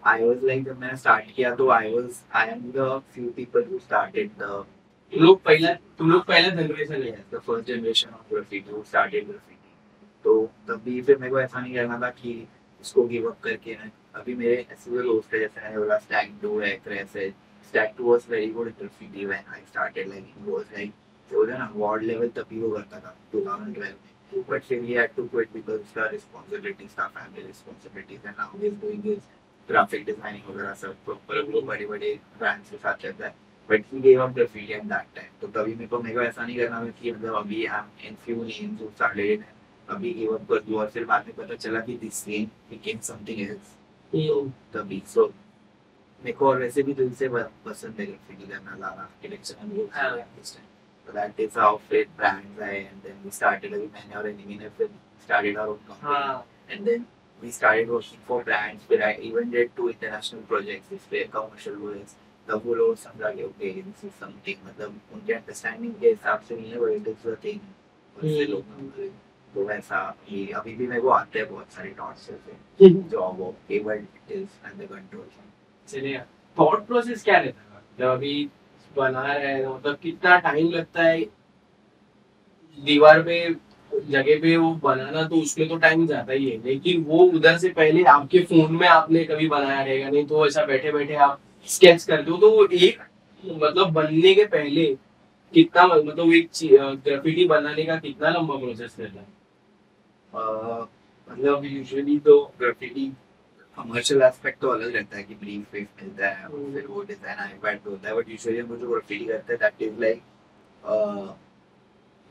आई वाज लाइक जब मैंने स्टार्ट किया तो I was I am the few people who started the लोग पहला, तुम लोग पहला जनरेशन है first generation of graffiti who started graffiti. तो तभी फिर मेरे को ऐसा नहीं करना था कि इसको गिव अप करके अभी मेरे ऐसे दोस्त है, जैसे मैंने बोला स्टैक टू है क्रेस है stack two was very good graffiti when I started like it was like वो ना वार्ड लेवल तक ही वो करता था 2012 में। बट फिर had to quit because उसका responsibilities था family responsibilities, and now he is doing his graphic designing वगैरह सब प्रॉपर बड़े बड़े ब्रांड्स के साथ चलता है। But he gave up graffiti at that time तो तभी मेरे को मेरे को ऐसा नहीं करना कि मतलब अभी I am in few names started it अभी गिव अप कर दूँ और फिर बाद में पता चला कि this name became something else तो तभी सो मेरे को और वैसे भी दिल से पसंद है ग्राफिटी करना लाना आर्किटेक्चर एंड वो हाँ. So that is how फिर brands आए and then we started अभी मैंने और एनिमी ने फिर started our own company हाँ and then we started working for brands where I even did two international projects this were commercial roles लोग समझा कि okay this is something मतलब उनके के हिसाब से नहीं है but it is the thing. उससे. लोग तो वैसा ये अभी भी मेरे को आते हैं बहुत सारे थॉट्स ऐसे जॉब केवल इट इज़ अंडर कंट्रोल चलिए थॉट प्रोसेस क्या रहता है? मतलब अभी बना रहे हैं मतलब कितना टाइम लगता है? दीवार पे जगह पे वो बनाना तो उसमें तो टाइम जाता ही है लेकिन वो उधर से पहले आपके फ़ोन में आपने कभी बनाया रहेगा? नहीं तो ऐसा बैठे बैठे आप स्केच करते हो तो वो एक मतलब बनने के पहले कितना मतलब एक ग्राफिटी बनाने का कितना लंबा प्रोसेस रहता है? मतलब यूजुअली तो ग्राफिटी कमर्शियल एस्पेक्ट तो अलग रहता है कि ब्रीफ ब्रीफ मिलता है फिर वो डिज़ाइन पे होता है बट यूजुअली हम जो ग्राफिटी करते हैं दैट इज़ लाइक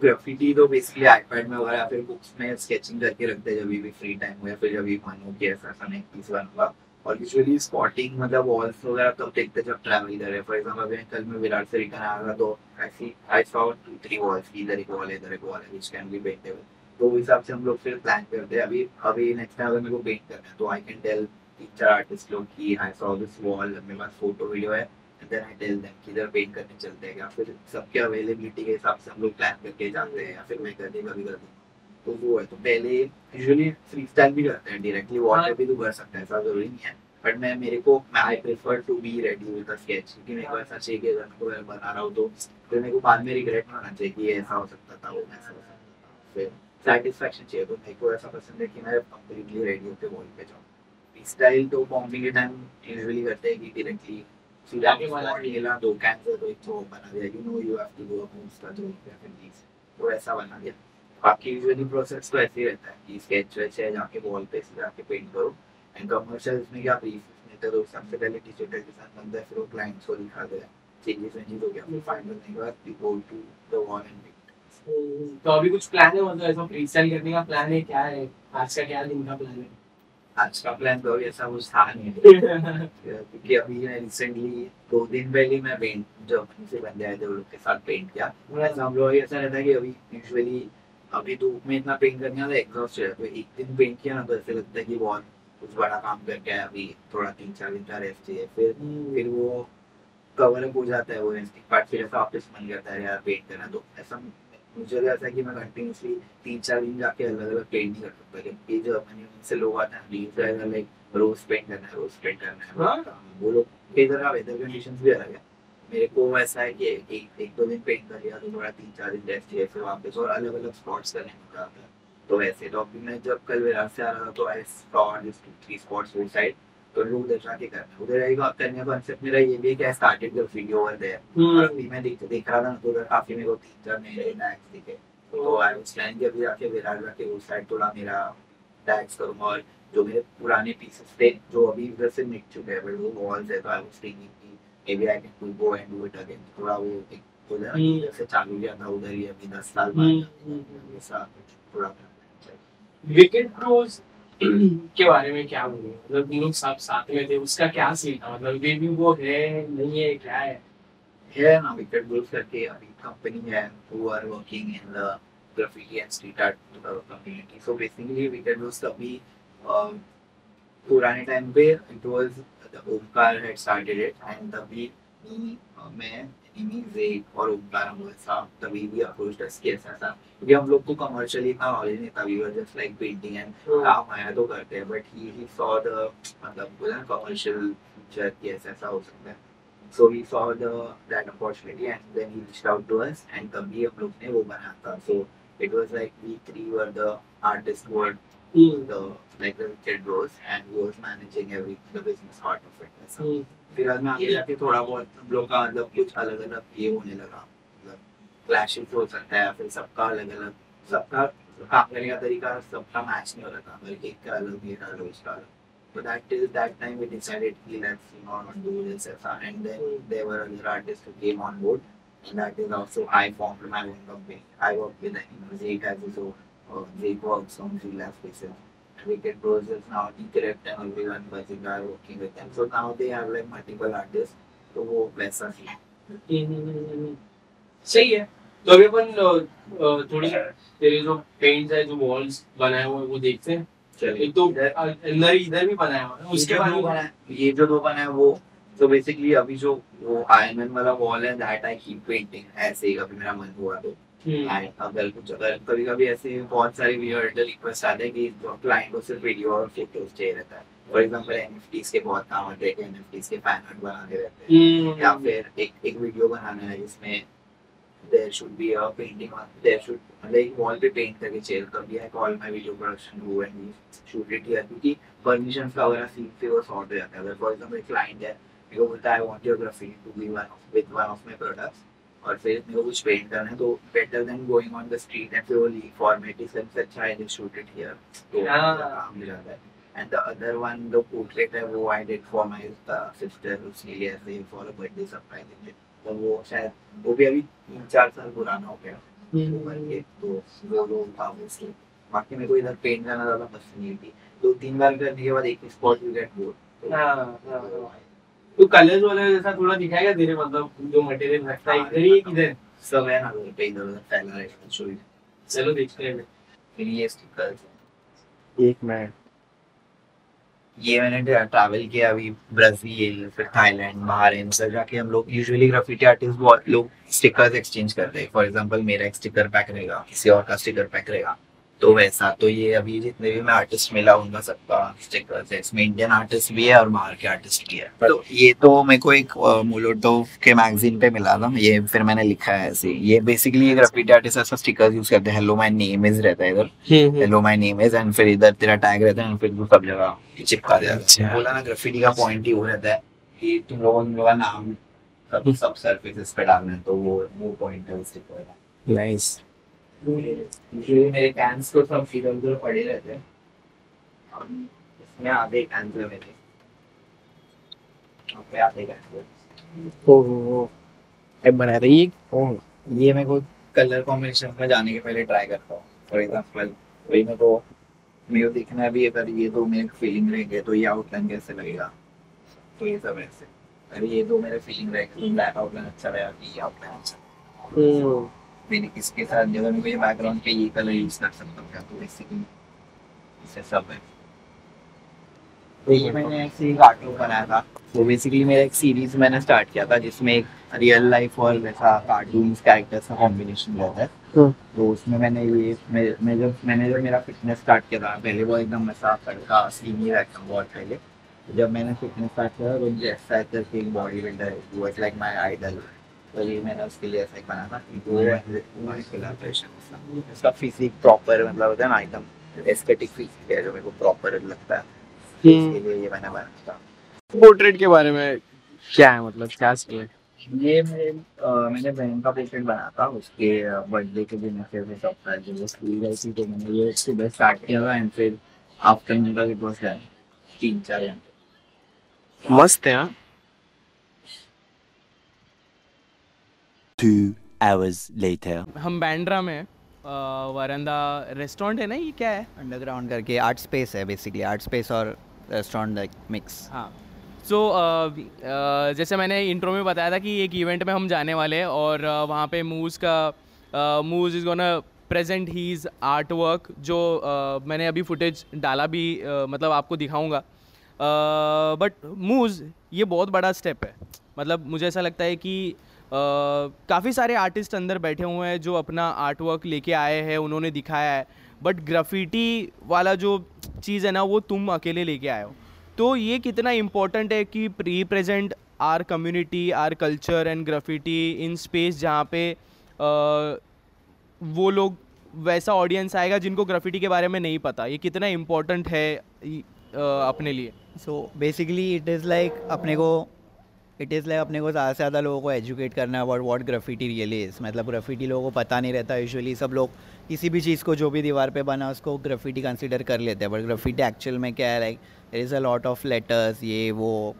ग्राफिटी तो बेसिकली में वगैरह फिर बुक्स में स्केचिंग करके रखते हैं, जब भी फ्री टाइम हो या फिर जब भी मन हो कि ऐसा ऐसा एक पीस बनूँगा और यूजुअली स्पॉटिंग मतलब वॉल्स वगैरह तब देखते जब ट्रैवल रहे हैं। फॉर एग्जांपल अभी कल मैं विराट से रिटर्न आया तो ऐसी I saw two three walls इधर एक वॉल इधर एक wall which can be paintable तो उस हिसाब से हम लोग फिर प्लान करते हैं। अभी अभी नेक्स्ट टाइम अगर मेरे को पेंट करना है तो आई कैन टेल तीन आर्टिस्ट लोग कि आई सॉ दिस वॉल मेरे पास फ़ोटो वीडियो है। देन आई टेल देम कि, इधर पेंट करने चलते हैं। या फिर सबके अवेलेबिलिटी के हिसाब से हम लोग प्लान करके जाते हैं, या फिर मैं कर दूँगा कभी कर दूँगा तो वो है। तो पहले यूजुअली फ्री स्टाइल भी करते हैं डायरेक्टली वॉल भी तो कर सकते हैं ऐसा ज़रूरी नहीं है। बट मैं मेरे को I prefer to be ready with a sketch क्योंकि मेरे को ऐसा चाहिए कि अगर मैं को बना रहा हूँ तो फिर मेरे को बाद में रिग्रेट नहीं होना चाहिए कि ऐसा हो सकता था वो ऐसा हो सकता था। फिर सेटिस्फेक्शन चाहिए तो मेरे को ऐसा पसंद है कि मैं कंप्लीटली रेडी होकर वॉल पे जाऊँ। फ्री स्टाइल तो बॉम्बिंग के टाइम यूजुअली करते हैं कि डायरेक्टली सीधा। लेना दो से तो एक तो बना दिया you know you have to do a move का जो या फिर these। तो ऐसा बना दिया। बाकी यूजुअली प्रोसेस तो ऐसे ही रहता है कि स्केच वेच है जाके वॉल पे से जाके पेंट करो एंड कमर्शियल में क्या ब्रीफ में तो सबसे पहले डिजिटल डिज़ाइन बनता है फिर वो क्लाइंट्स को दिखा दे चेंजेस वेंजेस हो गया फिर फाइनल के बाद we go to the wall and paint तो अभी कुछ प्लान है मतलब ऐसा फ्री स्टाइल करने का प्लान है क्या है? आज का क्या दिन का प्लान है? आज का प्लान तो अभी ऐसा कुछ था नहीं। क्योंकि अभी मैं रिसेंटली दो दिन पहले मैं पेंट जर्मनी से बंदे आए थे उन लोग के साथ पेंट किया हम लोग ऐसा रहता है कि अभी यूजुअली अभी धूप में इतना पेंट करने वाला एग्जॉस्ट है। तो एक दिन पेंट किया ना तो ऐसे लगता है कि बहुत कुछ बड़ा काम करके आया अभी। थोड़ा तीन चार दिन का रेस्ट चाहिए। फिर फिर वो कवर अप हो जाता है वो रेस्टिंग पार्ट फिर ऐसा वापस मन करता है यार पेंट करना तो ऐसा मुझे तो ऐसा है कि मैं कंटिन्यूसली तीन चार दिन जाके अलग अलग पेंट नहीं कर सकता। क्योंकि जर्मनी से लोग आते हैं लीव लाइक रोज पेंट करना है रोज पेंट करना है। हाँ? वो लोग इधर का वेदर कंडीशंस भी अलग है। मेरे को ऐसा है कि एक एक दो दिन पेंट कर लिया तो थोड़ा तीन चार दिन रेस्ट चाहिए फिर वापस और अलग अलग स्पॉट्स करने को जाता है तो वैसे तो अभी मैं जब कल विराट से आ रहा था तो I saw this two three spots वो साइड तो लोग उधर जाके करना उधर रहेगा करने का कॉन्सेप्ट मेरा ये भी है कि I started the video over there और अभी मैं देख देख रहा था ना तो उधर काफ़ी मेरे को तीन चार नए नए दिखे। तो आई वाज प्लानिंग कि अभी जाके विराट जाके उस साइड थोड़ा मेरा टैग्स करूँगा और जो मेरे पुराने पीसेस थे जो अभी उधर से मिट चुके हैं बट वो वॉल्स है तो I was thinking be I can go and do it again थोड़ा वो एक उधर हम्म। उधर से चालू किया था उधर ही अभी दस साल हम्म, बाद हम्म, ऐसा कुछ थोड़ा विकेट प्रोज के बारे में क्या बोले? मतलब तुम लोग सब साथ में थे उसका क्या सीन था? मतलब वे भी वो है नहीं है क्या है? है ना विकेट बुल्स करके अभी कंपनी है are working in the graffiti and street art uh, community. So basically wicket bulls अभी पुराने टाइम पे it was the Omkar had started it and तभी मी मैं निमी जेड और ओमकार हम लोग साथ तभी भी अप्रोच अस किया ऐसा था। क्योंकि हम लोग को कमर्शियली इतना नॉलेज नहीं था we were just like painting and काम आया तो करते हैं but he he saw the मतलब बोला कमर्शियल फ्यूचर कि ऐसा ऐसा हो सकता है। So he saw the that opportunity and then he reached out to us and तभी हम लोग ने वो बनाया था। So it was like we three were the artists who were hmm, the like the kid rose and he was managing every the business part of it. ऐसा। हम्म, फिर बाद में आगे जाके थोड़ा बहुत हम लोग का मतलब कुछ अलग अलग ये होने लगा मतलब क्लैशेस हो सकता है फिर सबका अलग अलग सबका काम करने का तरीका सबका मैच नहीं हो रहा था मतलब एक का अलग ये का अलग उसका अलग So that till that time we decided कि let's you know not do this ऐसा and then there were other artists who came on board and that is also I formed my own company. I work with. Zeke has his own uh, Zeke works on freelance basis. Wicked Bros is now Decorrect and everyone buzzing are working with them. So now they have like multiple artists. तो वो वैसा ही। सही है। तो अभी अपन थोड़ी तेरे जो पेंट्स है जो वॉल्स बनाए हुए हैं वो देखते हैं। एक तो अंदर इधर भी बनाया हुआ है उसके बाद ये जो दो बना है वो तो बेसिकली अभी जो वो आयरन वाला वॉल है दैट आई कीप पेंटिंग ऐसे ही कभी मेरा मन हुआ तो। हम्म, अगर कुछ अगर कभी कभी ऐसे बहुत सारे वियर्ड रिक्वेस्ट आते हैं कि क्लाइंट को सिर्फ़ वीडियो और फ़ोटोज़ चाहिए रहता है। फॉर एग्जांपल एनएफटीज के बहुत काम आते हैं एनएफटीज के फ़ैन आर्ट बनाने रहते हैं। हम्म, या फिर एक एक वीडियो बनाना है जिसमें there should be a painting on there should मतलब एक पे पेंट करके चाहिए तो भी I call my video production do and we shoot it here क्योंकि परमिशन का वगैरह सीन से वो सॉर्ट हो जाता है। अगर फॉर एग्जांपल क्लाइंट है मेरे को बोलता है I want your graffiti to be one with one of my products और फिर मेरे को कुछ पेंट करना है तो better than going on the street and फिर वो लीग फॉर्मेट इज़ सबसे अच्छा है शूट इट हियर तो हाँ। काम हो जाता है। एंड द अदर वन जो पोर्ट्रेट है वो I did for my sister उसके लिए ऐसे फॉर अ बर्थडे सरप्राइज़ तो वो शायद वो भी अभी तीन चार साल पुराना हो गया। हम्म, वो तो वो वो था वो बाकी मेरे को इधर पेंट करना ज़्यादा पसंद नहीं थी। दो तीन बार करने के बाद एक स्पॉट यू गेट बोर्ड हाँ, हाँ, हाँ। तो कलर्स वाले जैसा थोड़ा दिखाएगा तेरे मतलब जो मटेरियल रखता है इधर ही इधर. सब है ना उधर पे इधर उधर फैला है शो चलो देखते हैं. फिर ये स्टिकर्स एक मिनट ये मैंने ट्रैवल किया अभी ब्राज़ील फिर थाईलैंड बाहर इन सब जाके हम लोग यूजुअली ग्राफिटी आर्टिस्ट बहुत लोग स्टिकर्स एक्सचेंज करते हैं. फॉर एग्जांपल मेरा एक स्टिकर पैक रहेगा किसी और का स्टिकर पैक रहेगा. तो वैसा तो ये अभी जितने भी मैं आर्टिस्ट मिला उनका सबका स्टिकर्स है। इसमें इंडियन आर्टिस्ट भी है और बाहर के आर्टिस्ट भी है। तो ये तो मेरे को एक मोलोटोव के मैगजीन पे मिला था। ये फिर मैंने लिखा है ऐसे ये बेसिकली ये ग्राफिटी आर्टिस्ट ऐसा स्टिकर्स यूज़ करते हैं। हेलो माय नेम इज़ रहता है इधर। Hello my name is and फिर इधर तेरा टैग रहता है फिर तू सब जगह चिपका देता अच्छा। है बोला ना ग्राफिटी का पॉइंट ही वो रहता है कि तुम लोगों का नाम सब सब सरफेसेस पे डालना है तो वो वो पॉइंट है उस स्टिकर का नाइस यूजुअली मेरे कैंस तो सब इधर उधर पड़े रहते हैं। इसमें आधे कैंस है मेरे यहाँ पे आधे कैंस है ओह। अब बनाया था ये ओह ये मैं को कलर कॉम्बिनेशन में जाने के पहले ट्राई करता हूँ। फॉर एग्ज़ाम्पल वही मेरे को मेरे को देखना है भी अगर ये दो मेरे फीलिंग रहेंगे तो ये आउटलाइन कैसे लगेगा? तो ये सब ऐसे। अगर ये दो मेरे फीलिंग रहेगा तो ब्लैक आउटलाइन अच्छा रहेगा कि ये आउटलाइन अच्छा मैंने इसके साथ अगर मैं ये बैकग्राउंड पे ये कलर यूज़ कर सकता हूँ क्या तो बेसिकली इससे सब है तो ये मैंने ऐसे एक कार्टून बनाया था वो बेसिकली मेरा एक सीरीज़ मैंने स्टार्ट किया था जिसमें एक रियल लाइफ और वैसा कार्टून कैरेक्टर्स का कॉम्बिनेशन रहता है। तो उसमें मैंने ये मैं, मैं जब मैंने जब मेरा फिटनेस स्टार्ट किया था पहले वो एकदम ऐसा तड़का स्लिमी रहता था बहुत पहले जब मैंने फिटनेस स्टार्ट किया तो मुझे ऐसा है एक बॉडी बिल्डर है वो लाइक माई आइडल तो ये मैंने उसके लिए ऐसा एक बना था। कि वो कोलैबोरेशन उसका फिजिक प्रॉपर मतलब होता है ना एकदम एस्थेटिक फिजिक है जो मेरे को प्रॉपर लगता है। इसके लिए ये मैंने बनाया था। पोर्ट्रेट के बारे में क्या है मतलब क्या स्टोरी ये मेरे मैंने बहन का पोर्ट्रेट बनाया था उसके बर्थडे के दिन ऐसे ऐसे सब था जब वो स्कूल गई थी तो मैंने ये सुबह स्टार्ट किया था एंड फिर आफ्टरनून तक इट वाज डन तीन चार घंटे। मस्त है। Two hours later. हम बैंड्रा में। वरंदा रेस्टोरेंट है ना ये क्या है अंडरग्राउंड करके आर्ट स्पेस है बेसिकली आर्ट स्पेस और रेस्टोरेंट लाइक मिक्स हाँ सो जैसे मैंने इंट्रो में बताया था कि एक इवेंट में हम जाने वाले हैं और uh, वहाँ पे मूज का Mooz is gonna present his art work जो uh, मैंने अभी फुटेज डाला भी uh, मतलब आपको दिखाऊँगा बट मूज ये बहुत बड़ा स्टेप है मतलब मुझे ऐसा लगता है कि काफ़ी सारे आर्टिस्ट अंदर बैठे हुए हैं जो अपना आर्ट वर्क लेके आए हैं उन्होंने दिखाया है। बट ग्राफिटी वाला जो चीज़ है ना वो तुम अकेले लेके आए हो। तो ये कितना इम्पोर्टेंट है कि represent our community our culture and graffiti in space जहाँ पे अ, वो लोग वैसा ऑडियंस आएगा जिनको ग्राफिटी के बारे में नहीं पता। ये कितना इम्पोर्टेंट है अ, अपने लिए? So basically it is like अपने को इट इज़ लाइक अपने को ज़्यादा से ज़्यादा लोगों को एजुकेट करना है about what graffiti really is मतलब ग्राफिटी लोगों को पता नहीं रहता यूजुअली सब लोग किसी भी चीज़ को जो भी दीवार पे बना उसको ग्राफिटी कंसिडर कर लेते हैं. बट ग्राफिटी एक्चुअल में क्या है like there is a lot of letters ये, वो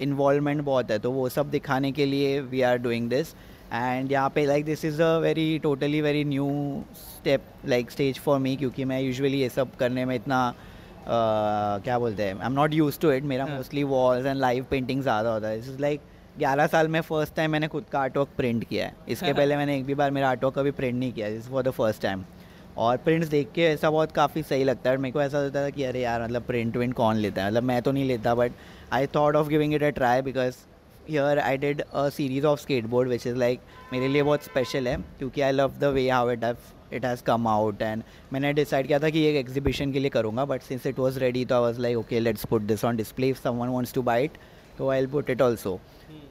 इन्वॉलमेंट बहुत है. तो वो सब दिखाने के लिए we are doing this and यहाँ पे like this is a very totally very new step like stage for me क्योंकि मैं यूजुअली ये सब करने में इतना क्या बोलते हैं I am not use to it मेरा हाँ। Mostly walls and live painting ज़्यादा होता है. इज़ लाइक ग्यारह साल में फ़र्स्ट टाइम मैंने खुद का आर्टवर्क प्रिंट किया है. इसके पहले मैंने एक भी बार मेरा आर्टवर्क कभी प्रिंट नहीं किया. This for the first time और प्रिंट्स देख के ऐसा बहुत काफ़ी सही लगता है मेरे को ऐसा होता था कि अरे यार मतलब प्रिंट विंट कौन लेता है? मतलब मैं तो नहीं लेता but I thought of giving it a try because here I did a series of skateboard which is like मेरे लिए बहुत स्पेशल है क्योंकि I love the way how it it has come out and मैंने decide किया था कि एक एग्जीबिशन के लिए करूँगा but since it was ready तो I was like okay let's put this on display if someone wants to buy it तो आई पुट इट ऑल्सो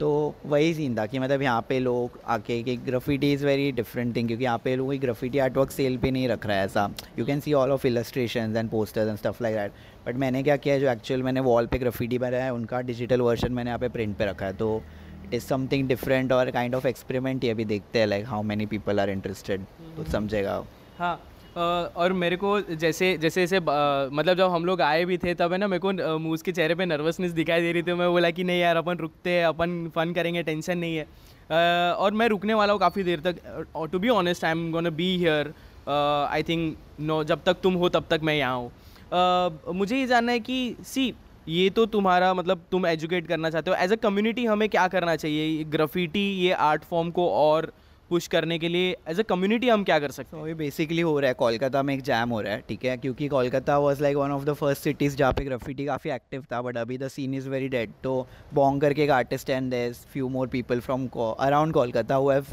तो वही सीन था कि मतलब यहाँ पे लोग आके कि graffiti is very different thing क्योंकि यहाँ पे लोग ग्राफिटी आर्टवर्क सेल पे नहीं रख रहा है ऐसा. You can see all of illustration and posters and stuff like that but मैंने क्या किया जो एक्चुअल मैंने वॉल पे ग्राफिटी बनाया है उनका डिजिटल वर्जन मैंने यहाँ पे प्रिंट पे रखा है. तो इट इज़ समथिंग डिफरेंट और काइंड ऑफ़ एक्सपेरिमेंट ये भी देखते हैं like how many people are interested तो समझेगा हाँ और मेरे को जैसे जैसे जैसे मतलब जब हम लोग आए भी थे तब है ना मेरे को मुझ के चेहरे पे नर्वसनेस दिखाई दे रही थी मैं बोला कि नहीं यार अपन रुकते हैं अपन फन करेंगे टेंशन नहीं है। अ, और मैं रुकने वाला हूँ काफ़ी देर तक to be honest I am gonna be here I think no जब तक तुम हो तब तक मैं यहाँ हूँ। अ, मुझे ये जानना है कि सी ये तो तुम्हारा मतलब तुम एजुकेट करना चाहते हो. एज अ कम्युनिटी हमें क्या करना चाहिए? ग्राफिटी ये आर्ट फॉर्म को और पुश करने के लिए एज अ कम्युनिटी हम क्या कर सकते हैं? ये बेसिकली हो रहा है. कोलकाता में एक जैम हो रहा है, ठीक है? क्योंकि Kolkata was like one of the first cities जहाँ पे ग्राफिटी काफ़ी एक्टिव था बट अभी the scene is very dead तो बॉन्ग करके एक artist and these few more people from around Kolkata who have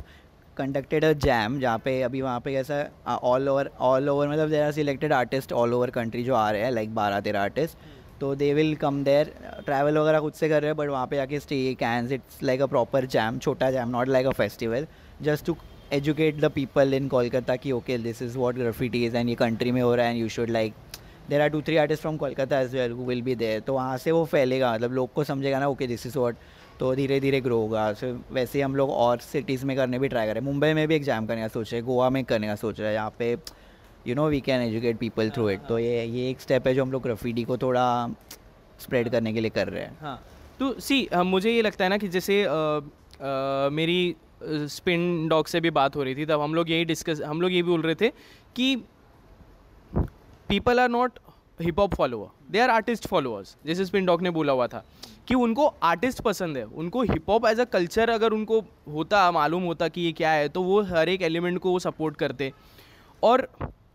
conducted a jam जहाँ पे अभी वहाँ पे कैसा ऑल ओवर ऑल ओवर मतलब there are selected artist all over country जो आ रहे हैं लाइक बारह तेरह आर्टिस्ट तो they will come there travel वगैरह खुद से कर रहे हैं बट वहाँ पे जाके stay cans it's like a proper jam छोटा jam not like a festival just to educate the people in Kolkata कि okay this is what graffiti is and ये कंट्री में हो रहा है and you should like there are two three artist from Kolkata as well will be there तो वहाँ से वो फैलेगा मतलब लोग को समझेगा ना ओके दिस इज़ वॉट तो धीरे धीरे ग्रो होगा. So, वैसे ही हम लोग और सिटीज़ में करने भी ट्राई करें मुंबई में भी एक जैम करने का सोच रहे गोवा में करने का सोच रहे हैं. यहाँ पे you know we can educate people through it तो ये ये एक स्टेप है जो हम लोग ग्राफिटी को थोड़ा स्प्रेड करने के लिए कर रहे हैं। हाँ। तो सी मुझे ये लगता है ना कि जैसे मेरी स्पिन डॉग से भी बात हो रही थी, तब हम लोग यही डिस्कस हम लोग ये भी बोल रहे थे कि people are not hip hop follower they are artist followers जैसे स्पिन डॉग ने बोला हुआ था कि उनको आर्टिस्ट पसंद है। उनको hip hop as a culture अगर उनको होता, मालूम होता कि ये क्या है तो वो हर एक एलिमेंट को वो सपोर्ट करते। और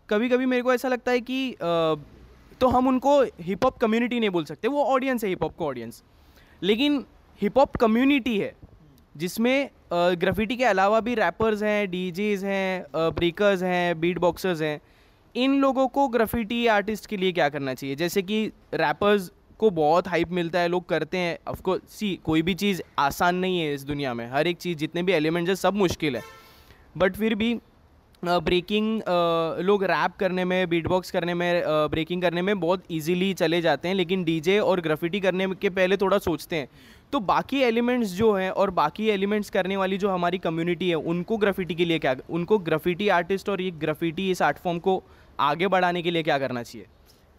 कभी कभी मेरे को ऐसा लगता है कि तो हम उनको हिप हॉप कम्युनिटी नहीं बोल सकते, वो ऑडियंस है हिप हॉप का ऑडियंस लेकिन हिप हॉप कम्युनिटी है, जिसमें ग्राफिटी के अलावा भी रैपर्स हैं डीजेज हैं ब्रेकर्स हैं बीट बॉक्सर्स हैं, इन लोगों को ग्राफिटी आर्टिस्ट के लिए क्या करना चाहिए? जैसे कि रैपर्स को बहुत हाइप मिलता है, लोग करते हैं ऑफकोर्स सी कोई भी चीज़ आसान नहीं है इस दुनिया में, हर एक चीज़, जितने भी एलिमेंट्स हैं, सब मुश्किल है। बट फिर भी ब्रेकिंग लोग रैप करने में बीट बॉक्स करने में ब्रेकिंग करने में बहुत इजीली चले जाते हैं, लेकिन डीजे और ग्राफिटी करने के पहले थोड़ा सोचते हैं। तो बाकी एलिमेंट्स जो हैं और बाकी एलिमेंट्स करने वाली जो हमारी कम्युनिटी है, उनको ग्राफिटी के लिए क्या, उनको ग्राफिटी आर्टिस्ट और ये ग्राफिटी इस आर्ट फॉर्म को आगे बढ़ाने के लिए क्या करना चाहिए?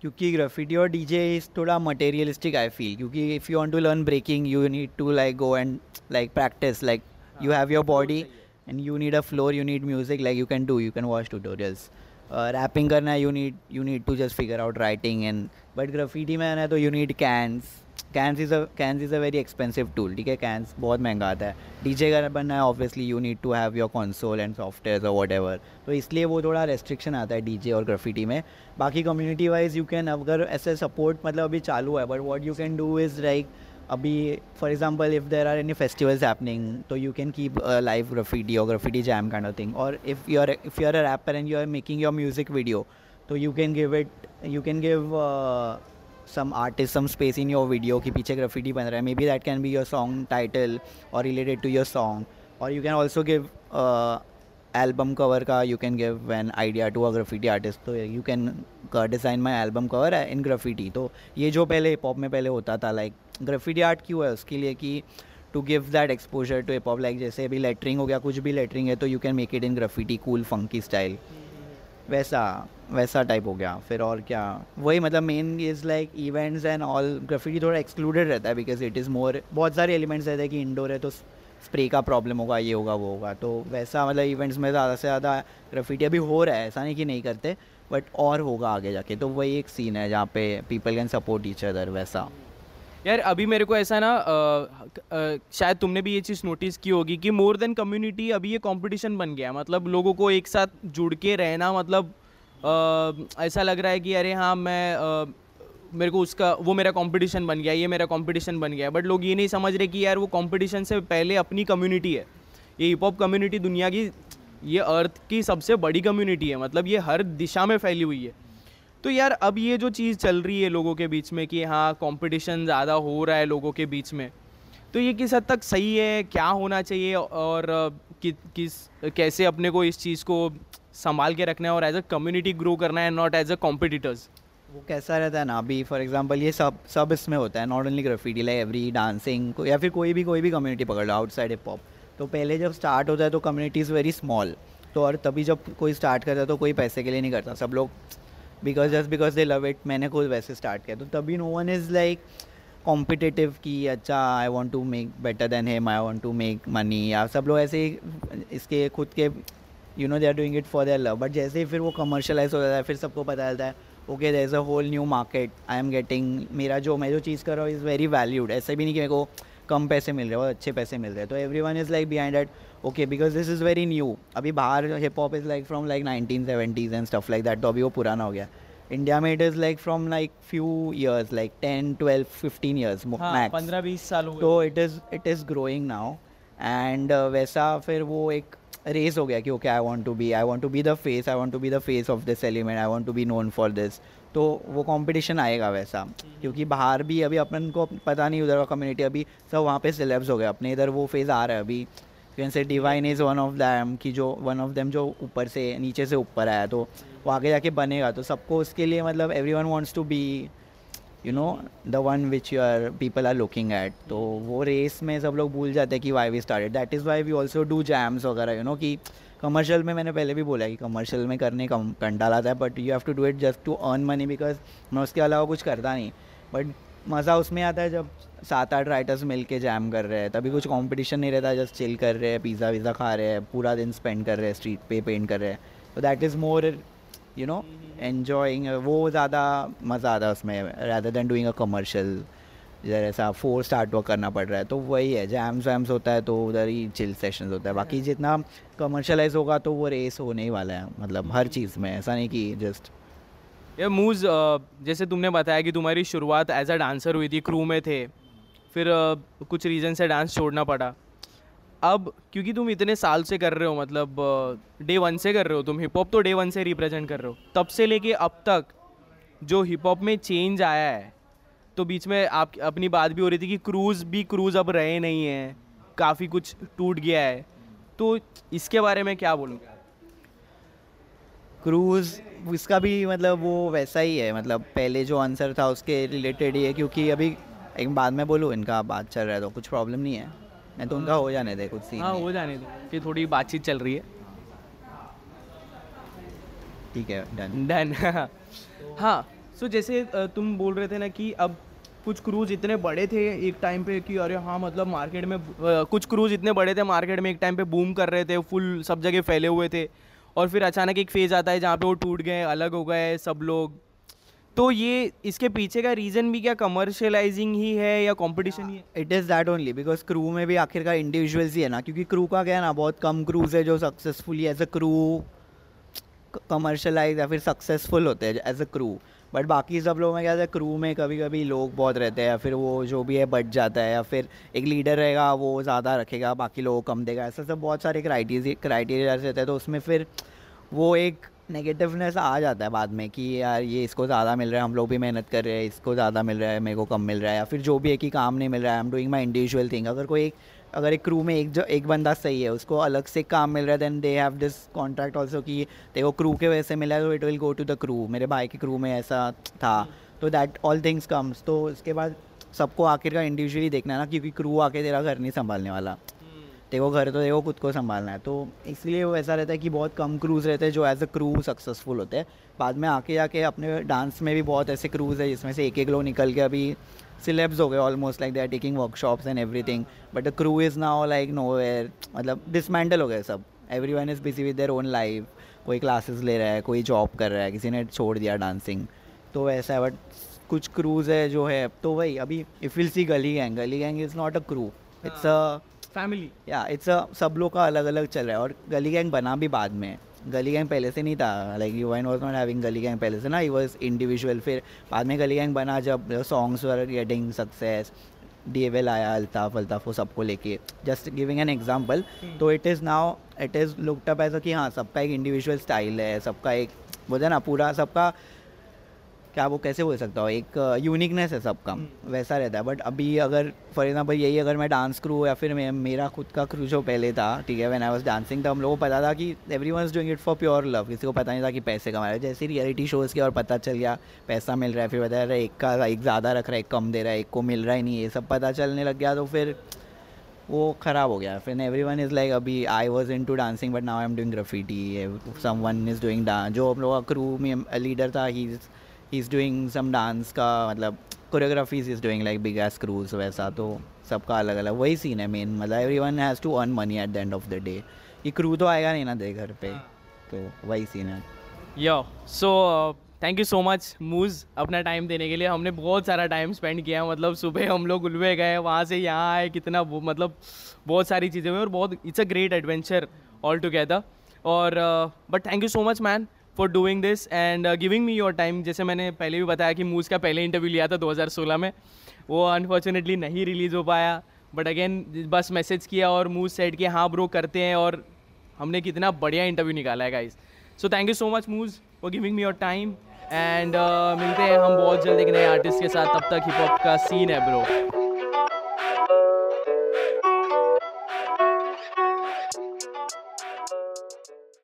क्योंकि ग्राफिटी और डीजे इज़ थोड़ा मटेरियलिस्टिक आई फील क्योंकि if you want to learn breaking you need to like go and like practice like you have your body. And you need a floor you need music like you can do you can watch tutorials rapping करना है you need you need to just figure out writing and but graffiti में आना है तो you need cans cans is a cans is a very expensive tool ठीक है? Cans बहुत महँगा आता है. डी जे का बनना है obviously you need to have your console and software और वट एवर तो इसलिए वो थोड़ा रेस्ट्रिक्शन आता है डी जे और ग्रफिटी में. बाकी कम्युनिटी वाइज यू कैन अगर ऐसे सपोर्ट मतलब अभी चालू है but what you can do is like अभी for example if there are any festivals happening तो you can keep live graffiti और graffiti jam kind of thing और if you are if you are a rapper and you are making your music video तो you can give it you can give some artist some space in your video कि पीछे graffiti बन रहा है. May be that can be your song title और related to your song और you can also give album cover का you can give an idea to a graffiti artist तो you can design my album cover in graffiti तो ये जो पहले hip hop में पहले होता था लाइक ग्राफिटी आर्ट क्यों है? उसके लिए कि to give that exposure to hip hop like जैसे अभी लेटरिंग हो गया, कुछ भी लेटरिंग है तो you can make it in graffiti cool funky style वैसा वैसा टाइप हो गया। फिर और क्या? वही मतलब main is like events and all graffiti थोड़ा एक्सक्लूडेड रहता है बिकॉज़ इट इज़ मोर बहुत सारे एलिमेंट्स रहते हैं कि इंडोर है तो स्प्रे का प्रॉब्लम होगा ये होगा वो होगा। तो वैसा मतलब इवेंट्स में ज़्यादा से ज़्यादा ग्राफिटी अभी हो रहा है ऐसा नहीं कि नहीं करते बट और होगा आगे जाके। तो वही एक सीन है जहाँ पे people can support each other वैसा। यार अभी मेरे को ऐसा ना अ, अ, शायद तुमने भी ये चीज़ नोटिस की होगी कि मोर देन कम्युनिटी अभी ये कंपटीशन बन गया मतलब लोगों को एक साथ जुड़ के रहना मतलब अ, ऐसा लग रहा है कि अरे हाँ मैं मेरे को उसका वो मेरा कंपटीशन बन गया ये मेरा कंपटीशन बन गया। बट लोग ये नहीं समझ रहे कि यार वो कंपटीशन से पहले अपनी कम्युनिटी है। ये हिप हॉप कम्युनिटी दुनिया की ये अर्थ की सबसे बड़ी कम्युनिटी है। मतलब ये हर दिशा में फैली हुई है। तो यार अब ये जो चीज़ चल रही है लोगों के बीच में कि हाँ कंपटीशन ज़्यादा हो रहा है लोगों के बीच में तो ये किस हद तक सही है? क्या होना चाहिए? और कि, किस कैसे अपने को इस चीज़ को संभाल के रखना है? और एज अ कम्युनिटी ग्रो करना है नॉट एज अ कॉम्पिटिटर्स वो कैसा रहता है ना? अभी फॉर एग्जांपल ये सब सब इसमें होता है not only graffiti like every dancing या फिर कोई भी कोई भी कम्युनिटी पकड़ लो आउटसाइड हिप हॉप तो पहले जब स्टार्ट होता है तो कम्युनिटी इज़ वेरी स्मॉल तो और तभी जब कोई स्टार्ट करता है तो कोई पैसे के लिए नहीं करता. सब लोग because just because they love it मैंने खुद वैसे स्टार्ट किया. तो तभी no one is like competitive कि अच्छा I want to make better than them I want to make money या सब लोग ऐसे ही, इसके, खुद के you know they are doing it for their love but जैसे ही फिर वो कमर्शलाइज हो जाता है, फिर सबको पता चलता है okay there is a whole new market I am getting मेरा जो मैं जो चीज़ कर रहा हूँ इज़ वेरी वैल्यूड ऐसे भी नहीं कि मेरे को कम पैसे मिल रहे हैं अच्छे पैसे मिल रहे हैं। तो everyone is like behind that okay because this is very new अभी बाहर hip hop is like from like nineteen seventies and stuff like that तो अभी वो पुराना हो गया। इंडिया में it is like from like few years like ten twelve fifteen years max पंद्रह बीस साल तो it is it is growing now and वैसा फिर वो एक रेस हो गया कि okay I want to be I want to be the face I want to be the face of this element I want to be known for this तो वो competition आएगा वैसा। क्योंकि बाहर भी अभी अपन को पता नहीं उधर का कम्युनिटी अभी सब वहाँ पे सिलेब्स हो गए। अपने इधर वो फ़ेज़ आ रहा है अभी। Can say Divine is one of them कि जो वन ऑफ़ देम जो ऊपर से नीचे से ऊपर आया तो वो आगे जाके बनेगा। तो सबको उसके लिए मतलब everyone wants to be you know the one which you are people are looking at तो वो रेस में सब लोग भूल जाते हैं कि why we started that is why we also do jams वगैरह यू नो कि कमर्शियल में मैंने पहले भी बोला कि कमर्शियल में करने का कंटाल आता है but you have to do it just to earn money because मैं उसके अलावा कुछ करता नहीं. बट मज़ा उसमें आता है जब सात आठ राइटर्स मिल के जैम कर रहे हैं. तभी कुछ कंपटीशन नहीं रहता जस्ट चिल कर रहे हैं पिज़्ज़ा वीज़ा खा रहे हैं, पूरा दिन स्पेंड कर रहे हैं स्ट्रीट पे पेंट कर रहे हैं. तो that is more you know enjoying वो ज़्यादा मज़ा आता है उसमें rather than doing a commercial इधर ऐसा फोर स्टार्ट वर्क करना पड़ रहा है तो वही है जैम्स वैम्स होता है तो उधर ही चिल सेशंस होता है। बाकी जितना कमर्शलाइज होगा तो वो रेस होने ही वाला है मतलब हर चीज़ में ऐसा नहीं कि जस्ट ये मूज जैसे तुमने बताया कि तुम्हारी शुरुआत एज अ डांसर हुई थी क्रू में थे फिर कुछ रीज़न से डांस छोड़ना पड़ा। अब, क्योंकि तुम इतने साल से कर रहे हो मतलब डे वन से कर रहे हो तुम हिप हॉप तो डे वन से रिप्रेजेंट कर रहे हो। तब से लेके अब तक, जो हिप हॉप में चेंज आया है तो बीच में आप, अपनी बात भी हो रही थी कि क्रूज़ भी क्रूज़ अब रहे नहीं हैं, काफ़ी कुछ टूट गया है। तो इसके बारे में क्या बोलूँगा क्रूज़ इसका भी मतलब वो वैसा ही है मतलब पहले जो आंसर था उसके रिलेटेड ही है, क्योंकि अभी, एक बाद में बोलूँ, इनका बात चल रहा है तो कुछ प्रॉब्लम नहीं है। नहीं तो उनका हो जाने दे कुछ सीन हाँ हो जाने दो कि थोड़ी बातचीत चल रही है। ठीक है डन डन हाँ। सो जैसे तुम बोल रहे थे ना कि अब कुछ क्रूज इतने बड़े थे एक टाइम पे कि अरे हाँ मतलब मार्केट में कुछ क्रूज इतने बड़े थे मार्केट में एक टाइम पे बूम कर रहे थे फुल सब जगह फैले हुए थे। और फिर अचानक एक फ़ेज़ आता है जहाँ पे वो टूट गए अलग हो गए सब लोग। तो ये इसके पीछे का रीज़न भी क्या कमर्शियलाइजिंग ही है या कंपटीशन ही है? It is that only because crew में भी आखिरकार इंडिविजुअल्स ही है ना, क्योंकि क्रू का क्या है ना, बहुत कम क्रूज है जो successfully as a crew commercialise या फिर सक्सेसफुल होते हैं एज अ क्रू बट बाकी सब लोगों में क्या है क्रू में कभी कभी लोग बहुत रहते हैं या फिर वो जो भी है बच जाता है या फिर एक लीडर रहेगा, वो ज़्यादा रखेगा, बाकी लोगों कम देगा, ऐसा सब बहुत सारे क्राइटेरिया क्राइटेरिया रहते हैं तो उसमें फिर वो एक नेगेटिवनेस आ जाता है बाद में कि यार ये इसको ज़्यादा मिल रहा है, हम लोग भी मेहनत कर रहे हैं, इसको ज़्यादा मिल रहा है, मेरे को कम मिल रहा है या फिर जो भी है कि काम नहीं मिल रहा है I am doing my individual thing अगर कोई एक, अगर एक क्रू में एक जो, एक बंदा सही है, उसको अलग से काम मिल रहा है then they have this contract also कि देखो क्रू के वजह से मिला है तो it will go to the crew मेरे भाई के क्रू में ऐसा था तो दैट ऑल थिंग्स कम्स तो उसके बाद सबको आखिर का इंडिविजुअली देखना है ना, क्योंकि क्रू आके तेरा घर नहीं संभालने वाला. देखो घर तो देखो खुद को संभालना है। तो इसलिए वो ऐसा रहता है कि बहुत कम क्रूज़ रहते हैं जो एज अ क्रू सक्सेसफुल होते हैं। बाद में आके जाके अपने डांस में भी बहुत ऐसे क्रूज़ है जिसमें से एक एक लोग निकल के अभी सिलेब्स हो गए almost like they are taking workshops and everything but the crew is now like nowhere मतलब डिसमेंटल हो गए सब। Everyone is busy with their own life कोई क्लासेस ले रहा है कोई जॉब कर रहा है किसी ने छोड़ दिया डांसिंग तो वैसा है बट कुछ क्रूज़ है जो है तो वही अभी if will see Gully Gang Gully Gang is not a crew it's a family या इट्स अ सब लोग का अलग अलग चल रहा है और गली गैंग बना भी बाद में। गली गैंग पहले से नहीं था। Like you Divine was not having Gully Gang पहले से ना ही वॉज़ इंडिविजुअल फिर बाद में गली गैंग बना जब songs were getting success D L आया अल्ताफ अल्ताफ वो सबको लेके। जस्ट गिविंग एन एग्ज़ाम्पल तो it is now it is looked up as कि हाँ सबका एक इंडिविजुअल स्टाइल है सबका एक बोलते ना पूरा सबका क्या वो कैसे बोल सकता हूँ? एक यूनिकनेस है सबका वैसा रहता है। बट अभी अगर फॉर एग्ज़ाम्पल यही अगर मैं डांस क्रू या फिर मैं मेरा खुद का क्रू जो पहले था ठीक है वैन आई वॉज़ डांसिंग तो हम लोगों को पता था कि everyone is doing it for pure love किसी को पता नहीं था कि पैसे कमा रहे हैं। जैसे रियलिटी शोज़ के और पता चल गया पैसा मिल रहा है फिर बता रहा है एक का एक ज़्यादा रख रहा है एक कम दे रहा है एक को मिल रहा ही नहीं ये सब पता चलने लग गया तो फिर वो ख़राब हो गया। फिर एवरी वन इज़ लाइक अभी I was into dancing but now I am doing graffiti someone is doing dance जो हम लोग का क्रू में लीडर था ही he is doing some dance का मतलब choreographies is doing like big S crews वैसा तो सबका अलग अलग वही सीन है मेन मतलब everyone has to earn money at the end of the day ये क्रू तो आएगा नहीं ना दे घर पे तो वही सीन है। Yo so thank you so much Mooz अपना टाइम देने के लिए। हमने बहुत सारा टाइम स्पेंड किया मतलब सुबह हम लोग उलवे गए वहाँ से यहाँ आए कितना वो- मतलब बहुत सारी चीज़ें हुई और बहुत it's a great adventure all together और but thank you so much man for doing this and giving me your time जैसे मैंने पहले भी बताया कि मूज का पहले इंटरव्यू लिया था 2016 में। वो अनफॉर्चुनेटली नहीं रिलीज़ हो पाया। बट अगेन बस मैसेज किया और मूव सेट किया हाँ ब्रो करते हैं और हमने कितना बढ़िया इंटरव्यू निकाला है guys so thank you so much Mooz for giving me your time and मिलते हैं हम बहुत जल्द एक नए आर्टिस्ट के साथ। तब तक हिप हॉप का सीन है ब्रो